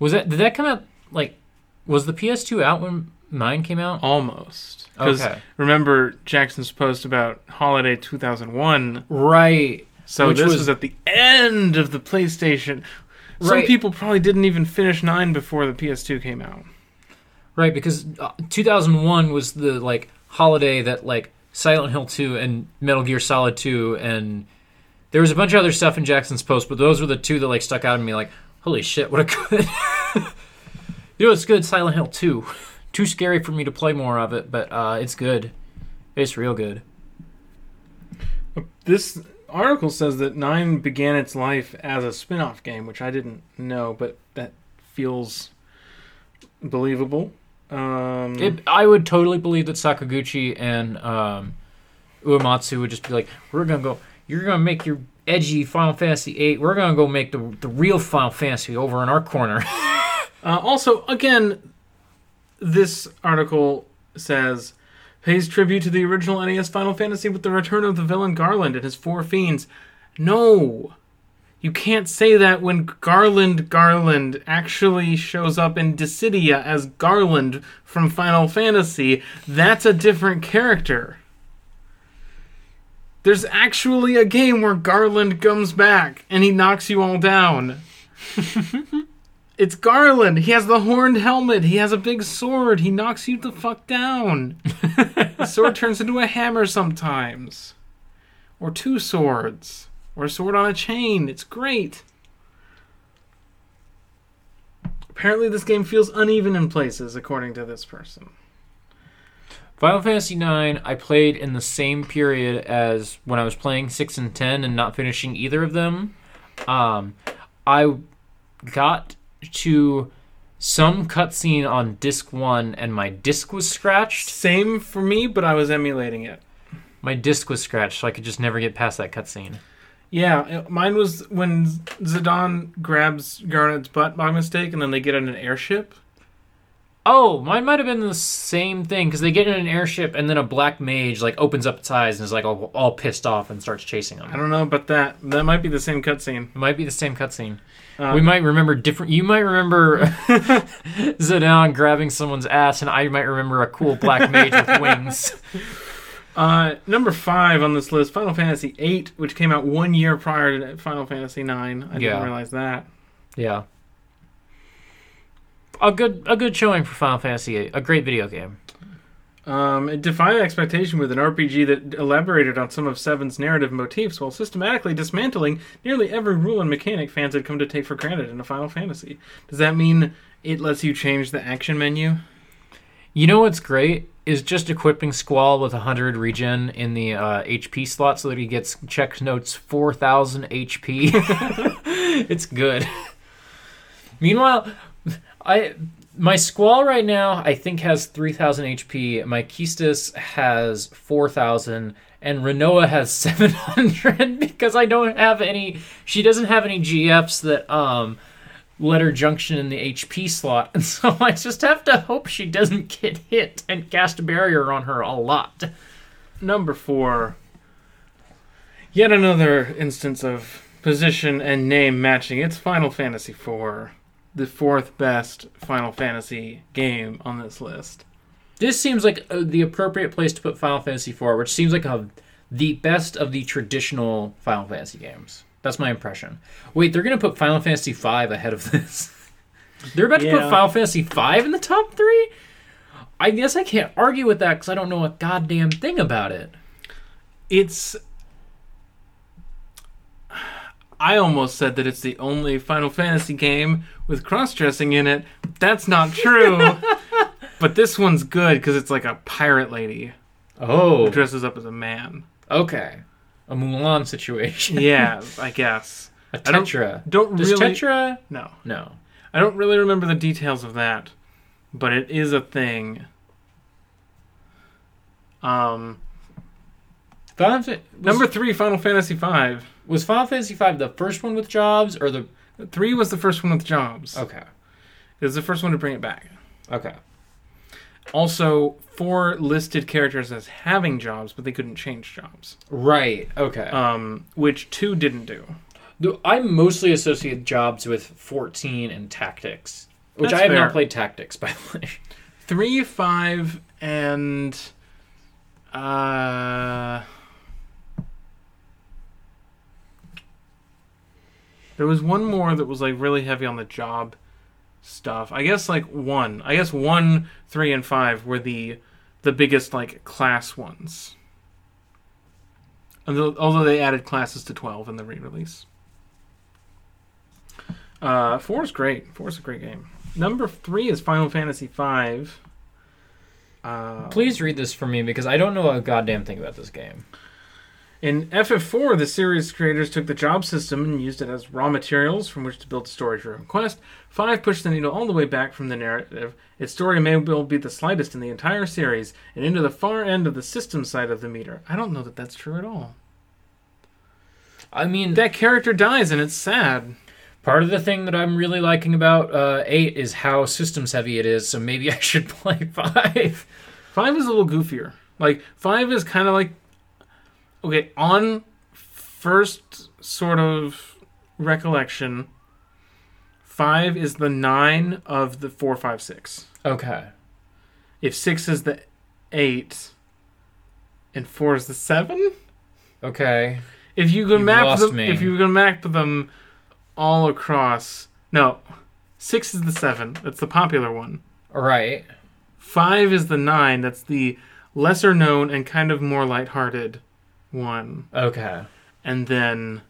Was that? Did that come out like? Was the PS2 out when mine came out? Almost. Because Okay. remember Jackson's post about Holiday 2001. Right. So Which this was- was, at the end of the PlayStation. Some Right. people probably didn't even finish 9 before the PS2 came out. Right, because uh, 2001 was the like holiday that like Silent Hill 2 and Metal Gear Solid 2 and there was a bunch of other stuff in Jackson's post, but those were the two that like stuck out to me like holy shit, what a good You know it's good Silent Hill 2. Too scary for me to play more of it, but uh it's good. It's real good. This article says that 9 began its life as a spin off game, which I didn't know, but that feels believable. Um, It, I would totally believe that Sakaguchi and um, Uematsu would just be like, "We're gonna go. You're gonna make your edgy Final Fantasy VIII. We're gonna go make the the real Final Fantasy over in our corner." Uh, also, again, this article says pays tribute to the original NES Final Fantasy with the return of the villain Garland and his four fiends. No, you can't say that when Garland Garland actually shows up in Dissidia as Garland from Final Fantasy. That's a different character. There's actually a game where Garland comes back and he knocks you all down. It's Garland. He has the horned helmet. He has a big sword. He knocks you the fuck down. the sword turns into a hammer sometimes. Or two swords. Or a sword on a chain. It's great. Apparently, this game feels uneven in places, according to this person. Final Fantasy IX, I played in the same period as when I was playing six and ten and not finishing either of them. Um, I got to some cutscene on disc one, and my disc was scratched. Same for me, but I was emulating it. My disc was scratched, so I could just never get past that cutscene. Yeah, mine was when Zidane grabs Garnet's butt by mistake, and then they get in an airship. Oh, mine might have been the same thing because they get in an airship and then a black mage like opens up its eyes and is like all, all pissed off and starts chasing them. I don't know about that. That might be the same cutscene. It might be the same cutscene. Uh, we might remember different. You might remember Zidane grabbing someone's ass, and I might remember a cool black mage with wings. Uh, number five on this list, Final Fantasy VIII, which came out one year prior to Final Fantasy IX. I Yeah. didn't realize that. Yeah, a good a good showing for Final Fantasy VIII. A great video game. Um, it defied expectation with an RPG that elaborated on some of Seven's narrative motifs while systematically dismantling nearly every rule and mechanic fans had come to take for granted in a Final Fantasy. Does that mean it lets you change the action menu? You know what's great is just equipping Squall with 100 regen in the uh, HP slot so that he gets check notes 4,000 HP. it's good. Meanwhile, I my Squall right now I think has 3,000 HP. My Quistis has 4,000. And Rinoa has 700 because I don't have any. She doesn't have any GFs that um letter junction in the HP slot, and so I just have to hope she doesn't get hit and cast barrier on her a lot. Number four. Yet another instance of position and name matching. It's Final Fantasy IV, the fourth best Final Fantasy game on this list. This seems like uh, the appropriate place to put Final Fantasy IV, which seems like a, the best of the traditional Final Fantasy games. That's my impression. Wait, they're gonna put Final Fantasy V ahead of this. they're about to put Final Fantasy V in the top three. I guess I can't argue with that because I don't know a goddamn thing about it. It's. I almost said that it's the only Final Fantasy game with cross dressing in it. That's not true. but this one's good because it's like a pirate lady Oh, who dresses up as a man. okay. a Mulan situation. yeah, I guess. a I don't- Tetra. Don't Does really. Tetra? No, No. I don't really remember the details of that, but it is a thing. Um, Final was, number three, Final Fantasy V. was Final Fantasy V the first one with jobs or the? Three was the first one with jobs. Okay. It was the first one to bring it back. Okay. Also, four listed characters as having jobs, but they couldn't change jobs. Right. Okay. Um, which two didn't do. I mostly associate jobs with 14 and tactics, which That's I have fair. not played tactics by the way. Three, five, and uh, there was one more that was like really heavy on the job stuff. I guess like one. I guess one, three, and five were the the biggest like class ones. Although, they added classes to twelve in the re-release. Uh, four is great. Four is a great game. Number three is Final Fantasy V. Uh, Please read this for me because I don't know a goddamn thing about this game. In FF4, the series creators took the job system and used it as raw materials from which to build a story-driven quest. Five pushed the needle all the way back from the narrative. Its story may well be the slightest in the entire series, and into the far end of the system side of the meter. I don't know that that's true at all. I mean, That character dies, and it's sad. part of the thing that I'm really liking about uh, 8 is how systems heavy it is, so maybe I should play 5. Five is a little goofier. Like five is kind of like okay on first sort of recollection. Five is the nine of the four, five, six. Okay. If six is the eight, and four is the seven. Okay. If you can map them, me. if you could map them all across, no, six is the seven. That's the popular one. All right. Five is the nine. That's the lesser known and kind of more lighthearted one. Okay. And then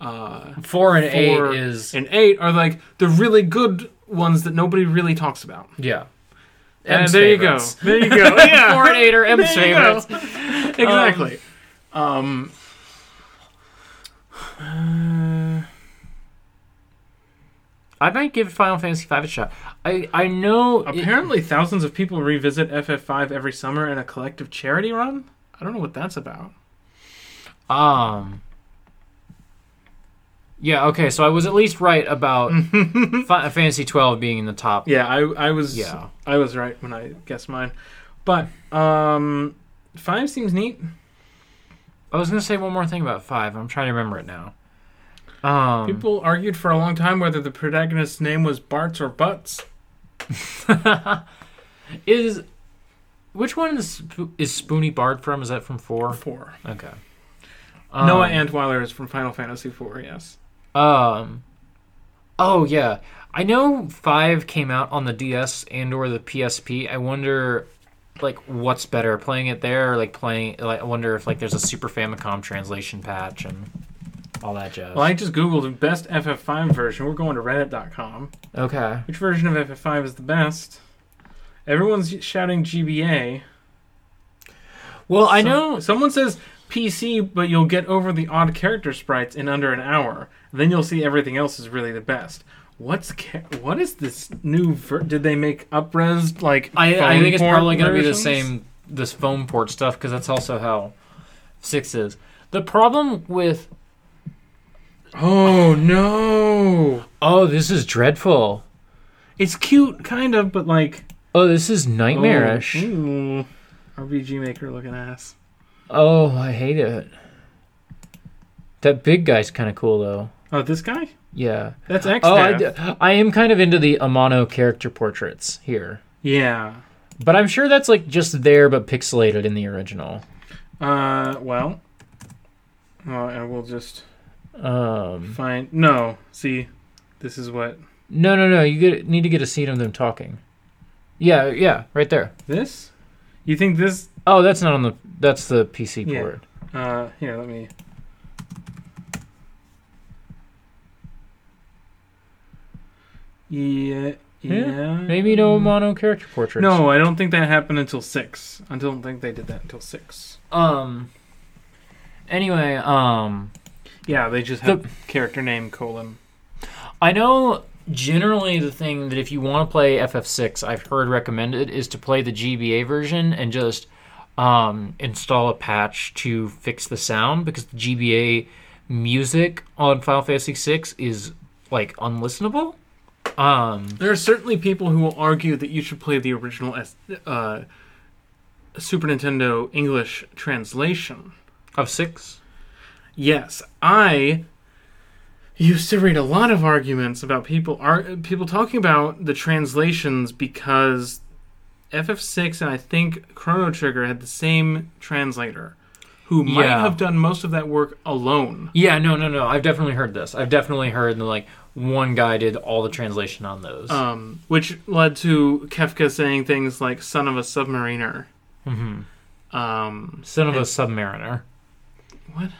uh, 4 and four 8 is and eight are like the really good ones that nobody really talks about. yeah. And M's there favorites. you go. There you go. Yeah. 4 and 8 are M's favorites. exactly. Um, uh, I might give Final Fantasy V a shot. I I know it- apparently, thousands of people revisit FF5 every summer in a collective charity run. I don't know what that's about. Um. Yeah. Okay. So I was at least right about Fi- Fantasy twelve being in the top. Yeah, I I was Yeah. I was right when I guessed mine. But um five seems neat. I was gonna say one more thing about five. I'm trying to remember it now. Um. People argued for a long time whether the protagonist's name was Bartz or Butz. is which one is Sp- is Spoony Bard from? Is that from four? Four. Okay. Noah Um, Antweiler is from Final Fantasy IV, yes. Um. Oh yeah, I know five came out on the DS and or the PSP. I wonder, like, what's better, playing it there or like playing? Like, I wonder if like there's a Super Famicom translation patch and all that jazz. Well, I just googled the best FF5 version. We're going to reddit.com. okay. Which version of FF5 is the best? Everyone's shouting GBA. Well, I Some- know. Someone says PC, but you'll get over the odd character sprites in under an hour. Then you'll see everything else is really the best. What's what is this new? Ver- did they make upres like? I, I think it's probably going to be the same this foam port stuff because that's also how six is. The problem with Oh no! oh, this is dreadful. It's cute, kind of, but like Oh, this is nightmarish. Oh, ooh. RPG Maker looking ass. Oh, I hate it. That big guy's kind of cool though. Oh, this guy? Yeah. That's X. Oh, I, d- I am kind of into the Amano character portraits here, yeah. but I'm sure that's like just there but pixelated in the original. Uh, well. Oh, and we'll just Um, find. No, see, this is what no, no, no. You get, need to get a scene of them talking. Yeah, yeah, right there. this. You think this? Oh, that's not on the. That's the PC Yeah. port. Uh, here, let me. Yeah, yeah. Maybe no mono character portraits. No, I don't think that happened until six. I don't think they did that until six. Um. Anyway, um, Yeah, they just have character name colon. I know generally the thing that if you want to play FF6, I've heard recommended is to play the GBA version and just um, install a patch to fix the sound because the GBA music on Final Fantasy VI is like unlistenable. Um, There are certainly people who will argue that you should play the original S- uh, Super Nintendo English translation. of six. Yes, I used to read a lot of arguments about people are people talking about the translations because FF6 and I think Chrono Trigger had the same translator who might Yeah. have done most of that work alone. Yeah, no, no, no. I've definitely heard this. I've definitely heard that like one guy did all the translation on those. Um, which led to Kefka saying things like "son of a submariner." hmm Um, Son of a submariner. What?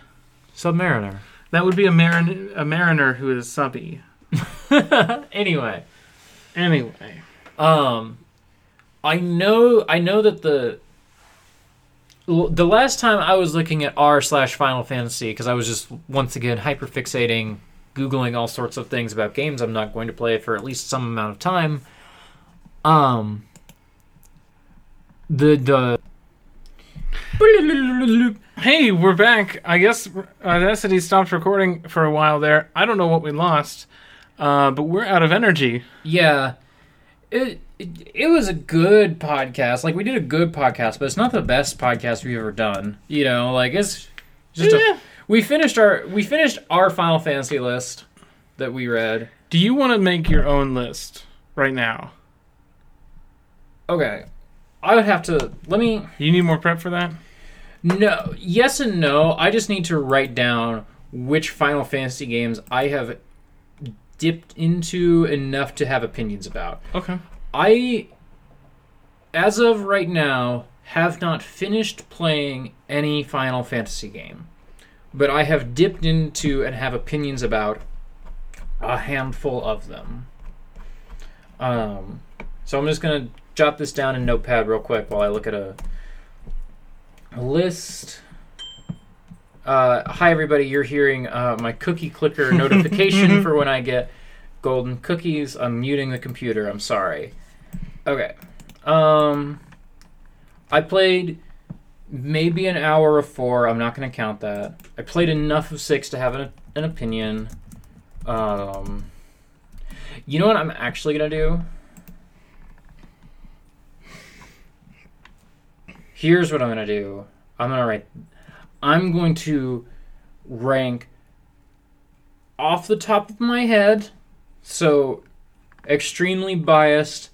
Submariner. that would be a marin a mariner who is subby. anyway, Anyway, um, I know, I know that the the last time I was looking at r slash Final Fantasy because I was just once again hyperfixating, googling all sorts of things about games I'm not going to play for at least some amount of time. Um, the the hey, we're back. I guess Audacity stopped recording for a while there. I don't know what we lost, uh, but we're out of energy. Yeah. It, it it was a good podcast. Like we did a good podcast, but it's not the best podcast we've ever done. You know, like it's just Yeah. a, we finished our we finished our Final Fantasy list that we read. Do you want to make your own list right now? Okay. I would have to let me You need more prep for that. no yes and no. I just need to write down which Final Fantasy games I have dipped into enough to have opinions about. Okay. I, as of right now, have not finished playing any Final Fantasy game, but I have dipped into and have opinions about a handful of them. Um, so I'm just gonna jot this down in Notepad real quick while I look at a, a list. Uh, hi everybody, you're hearing uh, my cookie clicker notification for when I get golden cookies. I'm muting the computer. I'm sorry. Okay. Um I played maybe an hour of 4. I'm not going to count that. I played enough of 6 to have an, an opinion. Um You know what I'm actually going to do? Here's what I'm going to do. I'm going to write I'm going to rank off the top of my head so extremely biased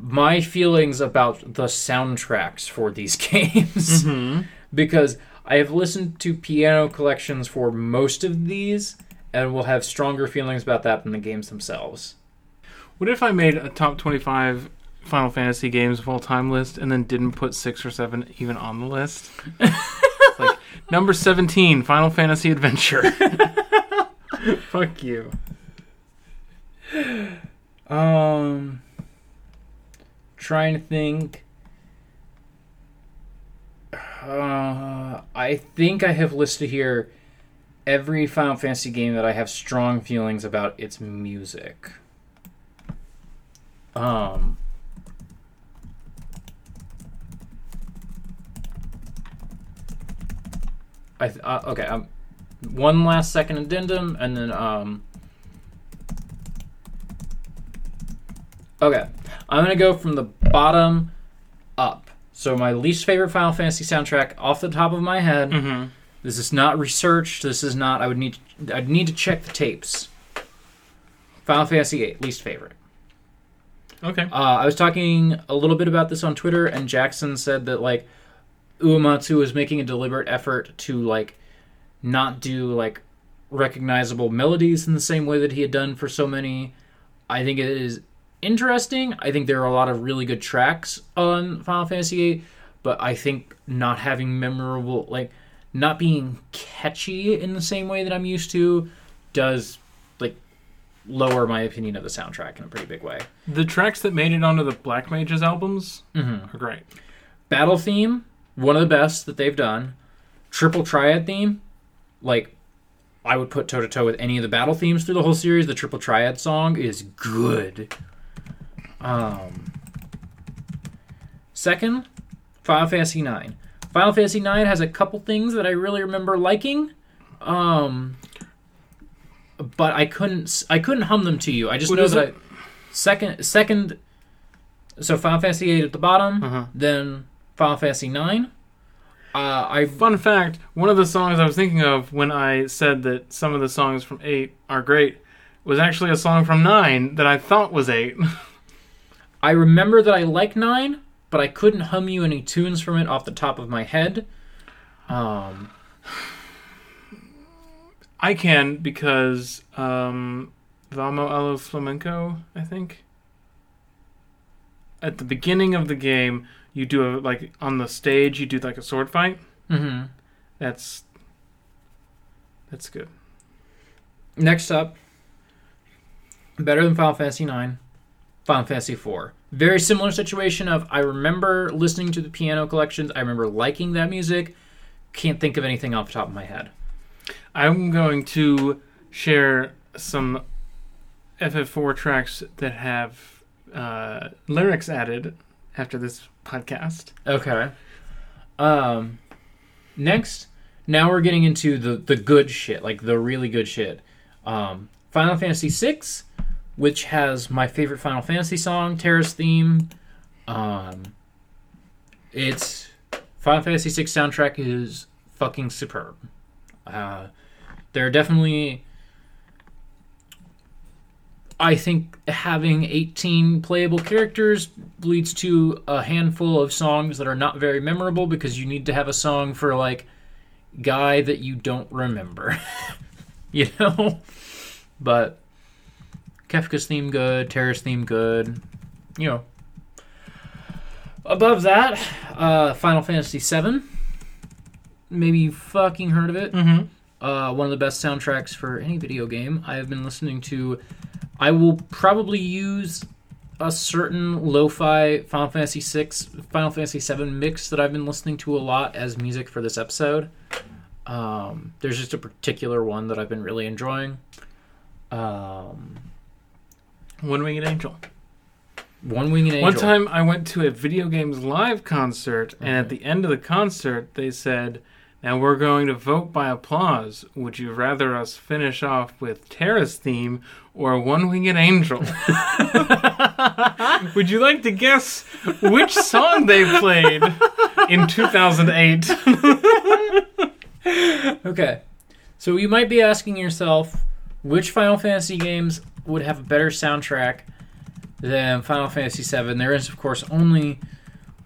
my feelings about the soundtracks for these games Hmm. because I have listened to piano collections for most of these and will have stronger feelings about that than the games themselves. What if I made a top twenty-five Final Fantasy games of all time list and then didn't put six or seven even on the list? like number seventeen, Final Fantasy Adventure. Fuck you. Um trying to think uh, I think I have listed here every Final Fantasy game that I have strong feelings about its music. Um I th- uh, okay, um one last second addendum and then um Okay. I'm going to go from the bottom up. So my least favorite Final Fantasy soundtrack off the top of my head. Mm-hmm. This is not researched. This is not I would need I'd need to check the tapes. Final Fantasy 8 least favorite. Okay. Uh, I was talking a little bit about this on Twitter, and Jackson said that like Uematsu was making a deliberate effort to like not do like recognizable melodies in the same way that he had done for so many. I think it is interesting. I think there are a lot of really good tracks on Final Fantasy VIII, but I think not having memorable like not being catchy in the same way that I'm used to does like lower my opinion of the soundtrack in a pretty big way. The tracks that made it onto the Black Mages albums Mm-hmm. are great. Battle theme, one of the best that they've done. triple triad theme, like I would put toe to toe with any of the battle themes through the whole series. The triple triad song is good. Um, second, Final Fantasy IX. Final Fantasy IX has a couple things that I really remember liking, um, but I couldn't I couldn't hum them to you. I just What know that? I, second second. So Final Fantasy VIII at the bottom, Uh-huh. then Final Fantasy IX. Uh, I Fun fact: One of the songs I was thinking of when I said that some of the songs from eight are great was actually a song from nine that I thought was eight. I remember that I like nine, but I couldn't hum you any tunes from it off the top of my head. Um, I can because um, Vamo' alla Flamenco, I think. At the beginning of the game, you do a like on the stage, you do like a sword fight. mhm. That's that's good. Next up, better than Final Fantasy IX, Final Fantasy IV. Very similar situation of I remember listening to the piano collections. I remember liking that music. Can't think of anything off the top of my head. I'm going to share some FF4 tracks that have uh, lyrics added after this podcast. Okay. Um, next, now we're getting into the the good shit, like the really good shit. Um, Final Fantasy VI, which has my favorite Final Fantasy song, Terra's theme. Um, it's Final Fantasy VI soundtrack is fucking superb. Uh, there are definitely. I think having 18 playable characters leads to a handful of songs that are not very memorable because you need to have a song for like guy that you don't remember. you know? But Kefka's theme good, Terra's theme good. You know. Above that, uh Final Fantasy VII. Maybe you fucking heard of it Mm-hmm. uh, one of the best soundtracks for any video game. I have been listening to. I will probably use a certain lo-fi Final Fantasy VI, Final Fantasy VII mix that I've been listening to a lot as music for this episode. Um, there's just a particular one that I've been really enjoying. Um, One Winged Angel. One Winged Angel. One time I went to a video games live concert, and at the end of the concert, they said, Now we're going to vote by applause. Would you rather us finish off with Terra's theme or One Winged Angel? Would you like to guess which song they played in 2008? Okay. So you might be asking yourself which Final Fantasy games would have a better soundtrack than Final Fantasy VII. There is, of course, only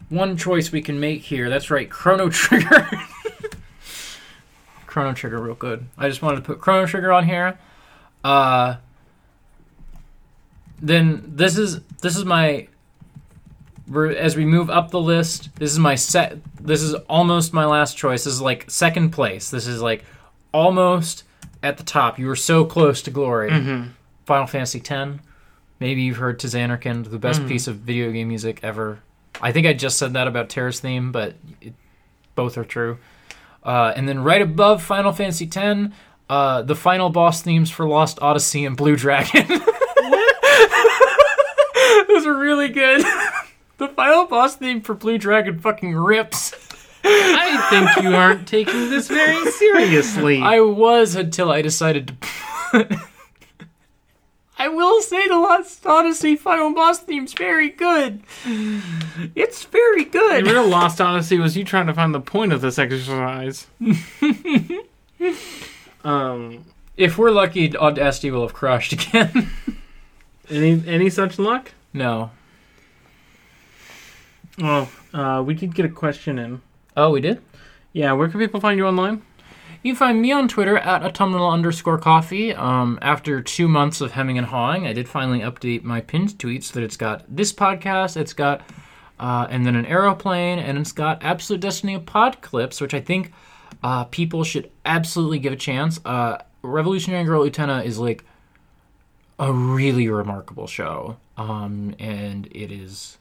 one choice we can make here. That's right, Chrono Trigger. Chrono Trigger, real good. I just wanted to put Chrono Trigger on here. Uh, then this is this is my as we move up the list, this is my set. This is almost my last choice. This is like second place. This is like almost at the top. You were so close to glory. Mm-hmm. Final Fantasy X. Maybe you've heard To Zanarkand, the best Mhm. piece of video game music ever. I think I just said that about Terra's theme, but it, both are true. Uh, and then right above Final Fantasy X, uh, the final boss themes for Lost Odyssey and Blue Dragon. Those are really good. the final boss theme for Blue Dragon fucking rips. I think you aren't taking this very seriously. I was until I decided to. put- I will say the Lost Odyssey final boss theme's very good. It's very good. The real Lost Odyssey was you trying to find the point of this exercise. um, If we're lucky, Audacity will have crushed again. any any such luck? no. Oh, uh, we did get a question in. Oh, we did? Yeah, where can people find you online? You can find me on Twitter at autumnal underscore coffee. Um, after two months of hemming and hawing, I did finally update my pinned tweets so that it's got this podcast, it's got, uh, and then an aeroplane, and it's got Absolute Destiny of pod clips, which I think uh, people should absolutely give a chance. Uh, Revolutionary Girl Utena is like a really remarkable show, um, and it is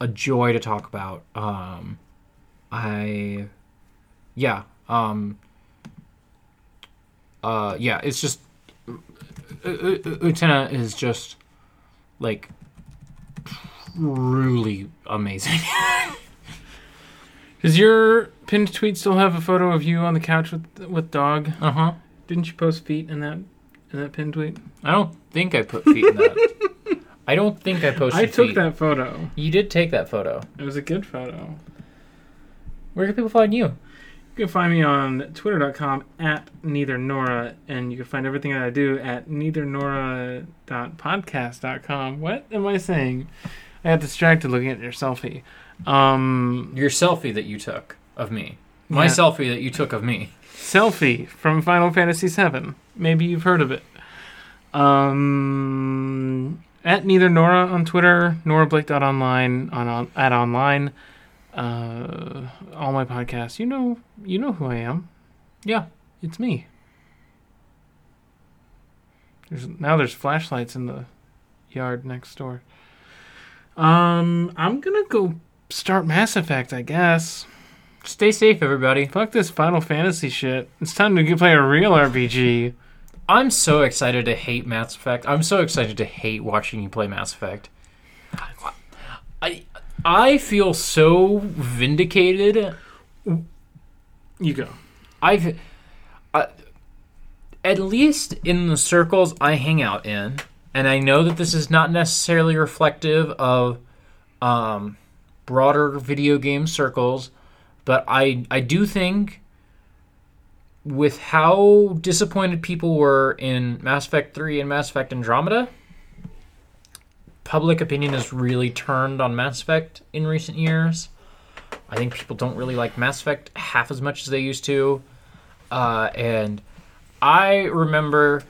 a joy to talk about. Um, I, yeah, Um, uh, yeah, it's just uh, uh, Utena is just like truly amazing. Does your pinned tweet still have a photo of you on the couch with with dog? uh huh. Didn't you post feet in that in that pinned tweet? I don't think I put feet in that. I don't think I posted. I took feet. that photo. You did take that photo. It was a good photo. Where can people find you? You can find me on twitter.com at neither Nora, and you can find everything that I do at neithernora.podcast.com. What am I saying? I got distracted looking at your selfie. Um, Your selfie that you took of me. My Yeah. selfie that you took of me. selfie from Final Fantasy VII. Maybe you've heard of it. Um, at neither Nora on Twitter, NoraBlake.online on, on at online. Uh, all my podcasts. You know, you know who I am. Yeah. It's me. There's now there's flashlights in the yard next door. Um, I'm gonna go start Mass Effect, I guess. Stay safe, everybody. Fuck this Final Fantasy shit. It's time to play a real RPG. I'm so excited to hate Mass Effect. I'm so excited to hate watching you play Mass Effect. I I feel so vindicated. You go. I've uh, at least in the circles I hang out in, and I know that this is not necessarily reflective of um, broader video game circles, but I I do think with how disappointed people were in Mass Effect 3 and Mass Effect Andromeda, public opinion has really turned on Mass Effect in recent years. I think people don't really like Mass Effect half as much as they used to. Uh, and I remember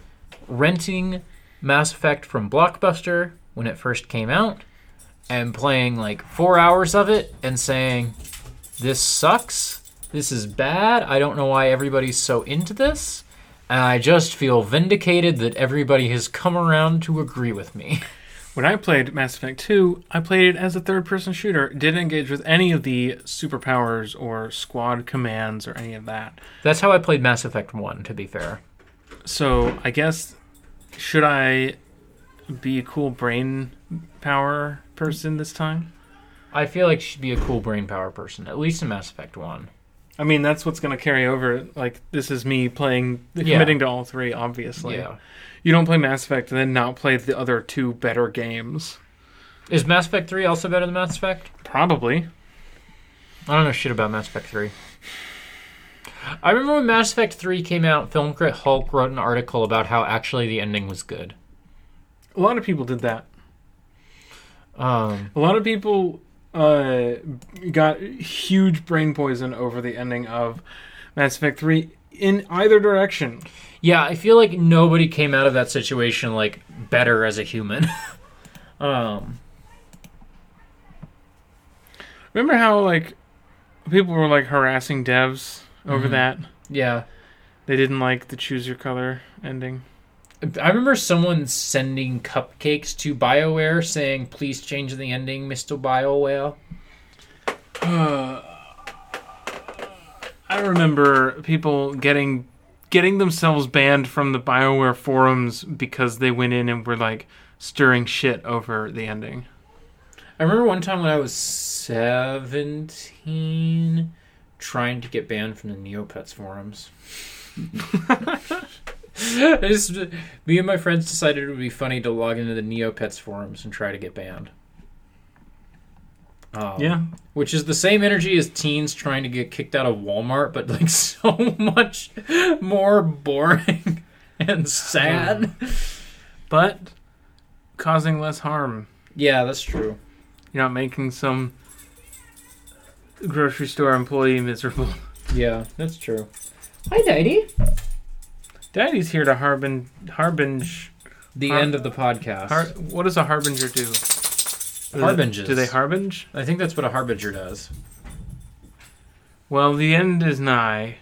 renting Mass Effect from Blockbuster when it first came out and playing like four hours of it and saying, This sucks. This is bad. I don't know why everybody's so into this. And I just feel vindicated that everybody has come around to agree with me. When I played Mass Effect 2, I played it as a third person shooter. Didn't engage with any of the superpowers or squad commands or any of that. That's how I played Mass Effect 1, to be fair. So I guess should I be a cool brain power person this time? I feel like she'd be a cool brain power person, at least in Mass Effect 1. I mean, that's what's going to carry over. Like, this is me playing, Yeah. committing to all three, obviously. Yeah. You don't play Mass Effect and then not play the other two better games. Is Mass Effect 3 also better than Mass Effect? Probably. I don't know shit about Mass Effect 3. I remember when Mass Effect 3 came out, Film Crit Hulk wrote an article about how actually the ending was good. A lot of people did that. Um, A lot of people uh, got huge brain poison over the ending of Mass Effect 3 in either direction. yeah, I feel like nobody came out of that situation like better as a human. um, Remember how, like, people were, like, harassing devs over Mhm. that? yeah. They didn't like the choose your color ending. I remember someone sending cupcakes to BioWare saying, please change the ending, Mr. BioWare. I remember people getting getting themselves banned from the BioWare forums because they went in and were like stirring shit over the ending. I remember one time when I was 17 trying to get banned from the Neopets forums. I just, me and my friends decided it would be funny to log into the Neopets forums and try to get banned. Um, Yeah. Which is the same energy as teens trying to get kicked out of Walmart, but like so much more boring and sad. But causing less harm. Yeah, that's true. You're not making some grocery store employee miserable. Yeah, that's true. Hi, Daddy. Daddy's here to harbin harbinge. The Har- end of the podcast. Har, what does a harbinger do? Do they- Harbinges. Do they harbinge? I think that's what a harbinger does. Well, the end is nigh.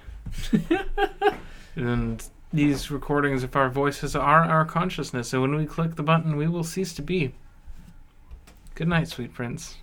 and these recordings of our voices are our consciousness, and when we click the button, we will cease to be. Good night, sweet prince.